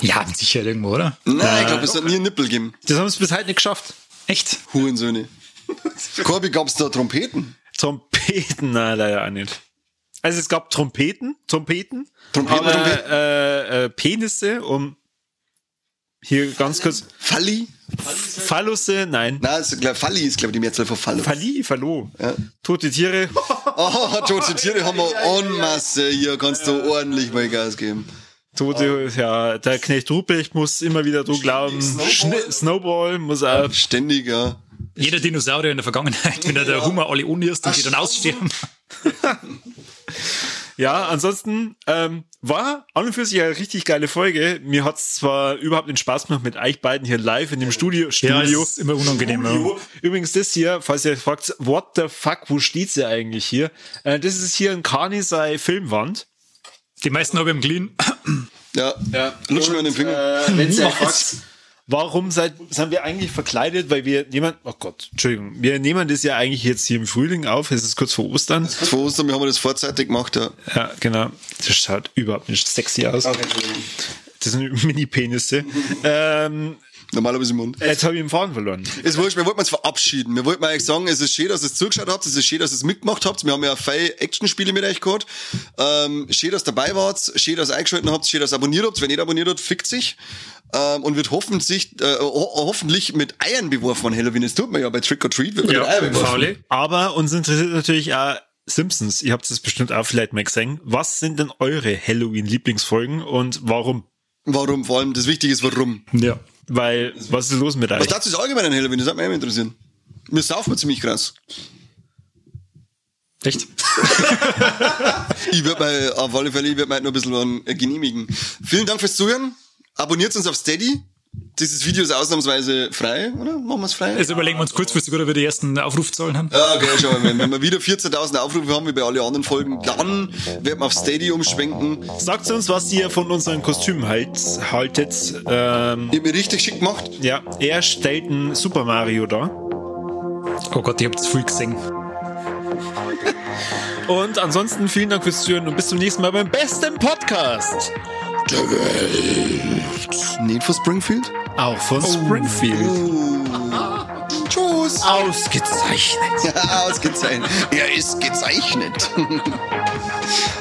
Ja, sicher irgendwo, oder? Nein, ich glaube, es hat nie einen Nippel gegeben. Das haben sie bis heute nicht geschafft. Echt? Hurensöhne. Corby, gab's da Trompeten? Trompeten, nein, leider auch nicht. Also es gab Trompeten, Trompeten, Trompeten, aber Trompeten. Äh, äh, Penisse, um hier ganz kurz Falli? Phallusse, nein. Nein, ist, glaub, Falli ist, glaube ich, die Mehrzahl von Fallo. Falli, Fallo. Tote Tiere. Oh, tote Tiere haben wir en masse. Hier kannst du ordentlich mal Gas geben. Tote, ja, der Knecht Ruprecht muss immer wieder dran glauben. Snowball. Snowball, muss auch. Ständig, ja. Jeder Dinosaurier in der Vergangenheit, wenn er der Hummer alle unnirst und die dann aussterben. Ja, ansonsten ähm, war an und für sich eine richtig geile Folge. Mir hat's zwar überhaupt den Spaß gemacht mit euch beiden hier live in dem Studio. Ja, Studio. das ist immer unangenehm. Ja. Studio. Übrigens das hier, falls ihr fragt, what the fuck, wo steht's ja eigentlich hier? Äh, das ist hier ein Carnisei Filmwand. Die meisten habe ich im Clean. Ja, ja. lutsch mir an den Finger. Äh, wenn ihr fragt, warum seid, sind wir eigentlich verkleidet? Weil wir nehmen, oh Gott, Entschuldigung, wir nehmen das ja eigentlich jetzt hier im Frühling auf. Es ist kurz vor Ostern. Vor Ostern, wir haben das vorzeitig gemacht, ja. Ja, genau. Das schaut überhaupt nicht sexy aus. Das sind Mini-Penisse. ähm, Normalerweise im Mund. jetzt habe ich den Faden verloren. Es wurscht, wir wollten uns verabschieden. Wir wollten eigentlich sagen, es ist schön, dass ihr es zugeschaut habt, es ist schön, dass ihr es mitgemacht habt. Wir haben ja viele Actionspiele mit euch gehabt. Ähm, schön, dass ihr dabei wart, schön, dass ihr eingeschaltet habt, schön, dass ihr abonniert habt. Wenn ihr nicht abonniert habt, fickt sich. Ähm, und wird hoffentlich, äh, ho hoffentlich mit Eiern beworfen an Halloween. Das tut man ja bei Trick or Treat. Wird man mit Eiern beworfen. Faule. Aber uns interessiert natürlich auch Simpsons. Ihr habt es bestimmt auch vielleicht mal gesehen. Was sind denn eure Halloween-Lieblingsfolgen und warum? Warum? Vor allem das Wichtige ist, warum. Ja. Weil, was ist los mit Was euch? dazu ist allgemein an Halloween? Das hat mich immer interessieren. Mir saufen ziemlich krass. Echt? Ich würde mal, auf alle Fälle, ich würde mal noch ein bisschen genehmigen. Vielen Dank fürs Zuhören. Abonniert uns auf Steady. Dieses Video ist ausnahmsweise frei, oder? Machen wir es frei? Jetzt überlegen wir uns kurzfristig, oder wir die ersten Aufrufzahlen haben. Ja, okay, schau mal, wenn, wenn wir wieder 14.000 Aufrufe haben, wie bei allen anderen Folgen, dann werden wir auf Steady umschwenken. Sagt uns, was ihr von unseren Kostümen halt, haltet. Ähm, Ich hab mich richtig schick gemacht. ja, er stellt ein Super Mario dar. Oh Gott, ihr habt es früh gesehen. Und ansonsten vielen Dank fürs Zuhören und bis zum nächsten Mal beim besten Podcast. Nicht für Springfield? Auch von Springfield. Tschüss. Ausgezeichnet. Ja, ausgezeichnet. Er ist gezeichnet.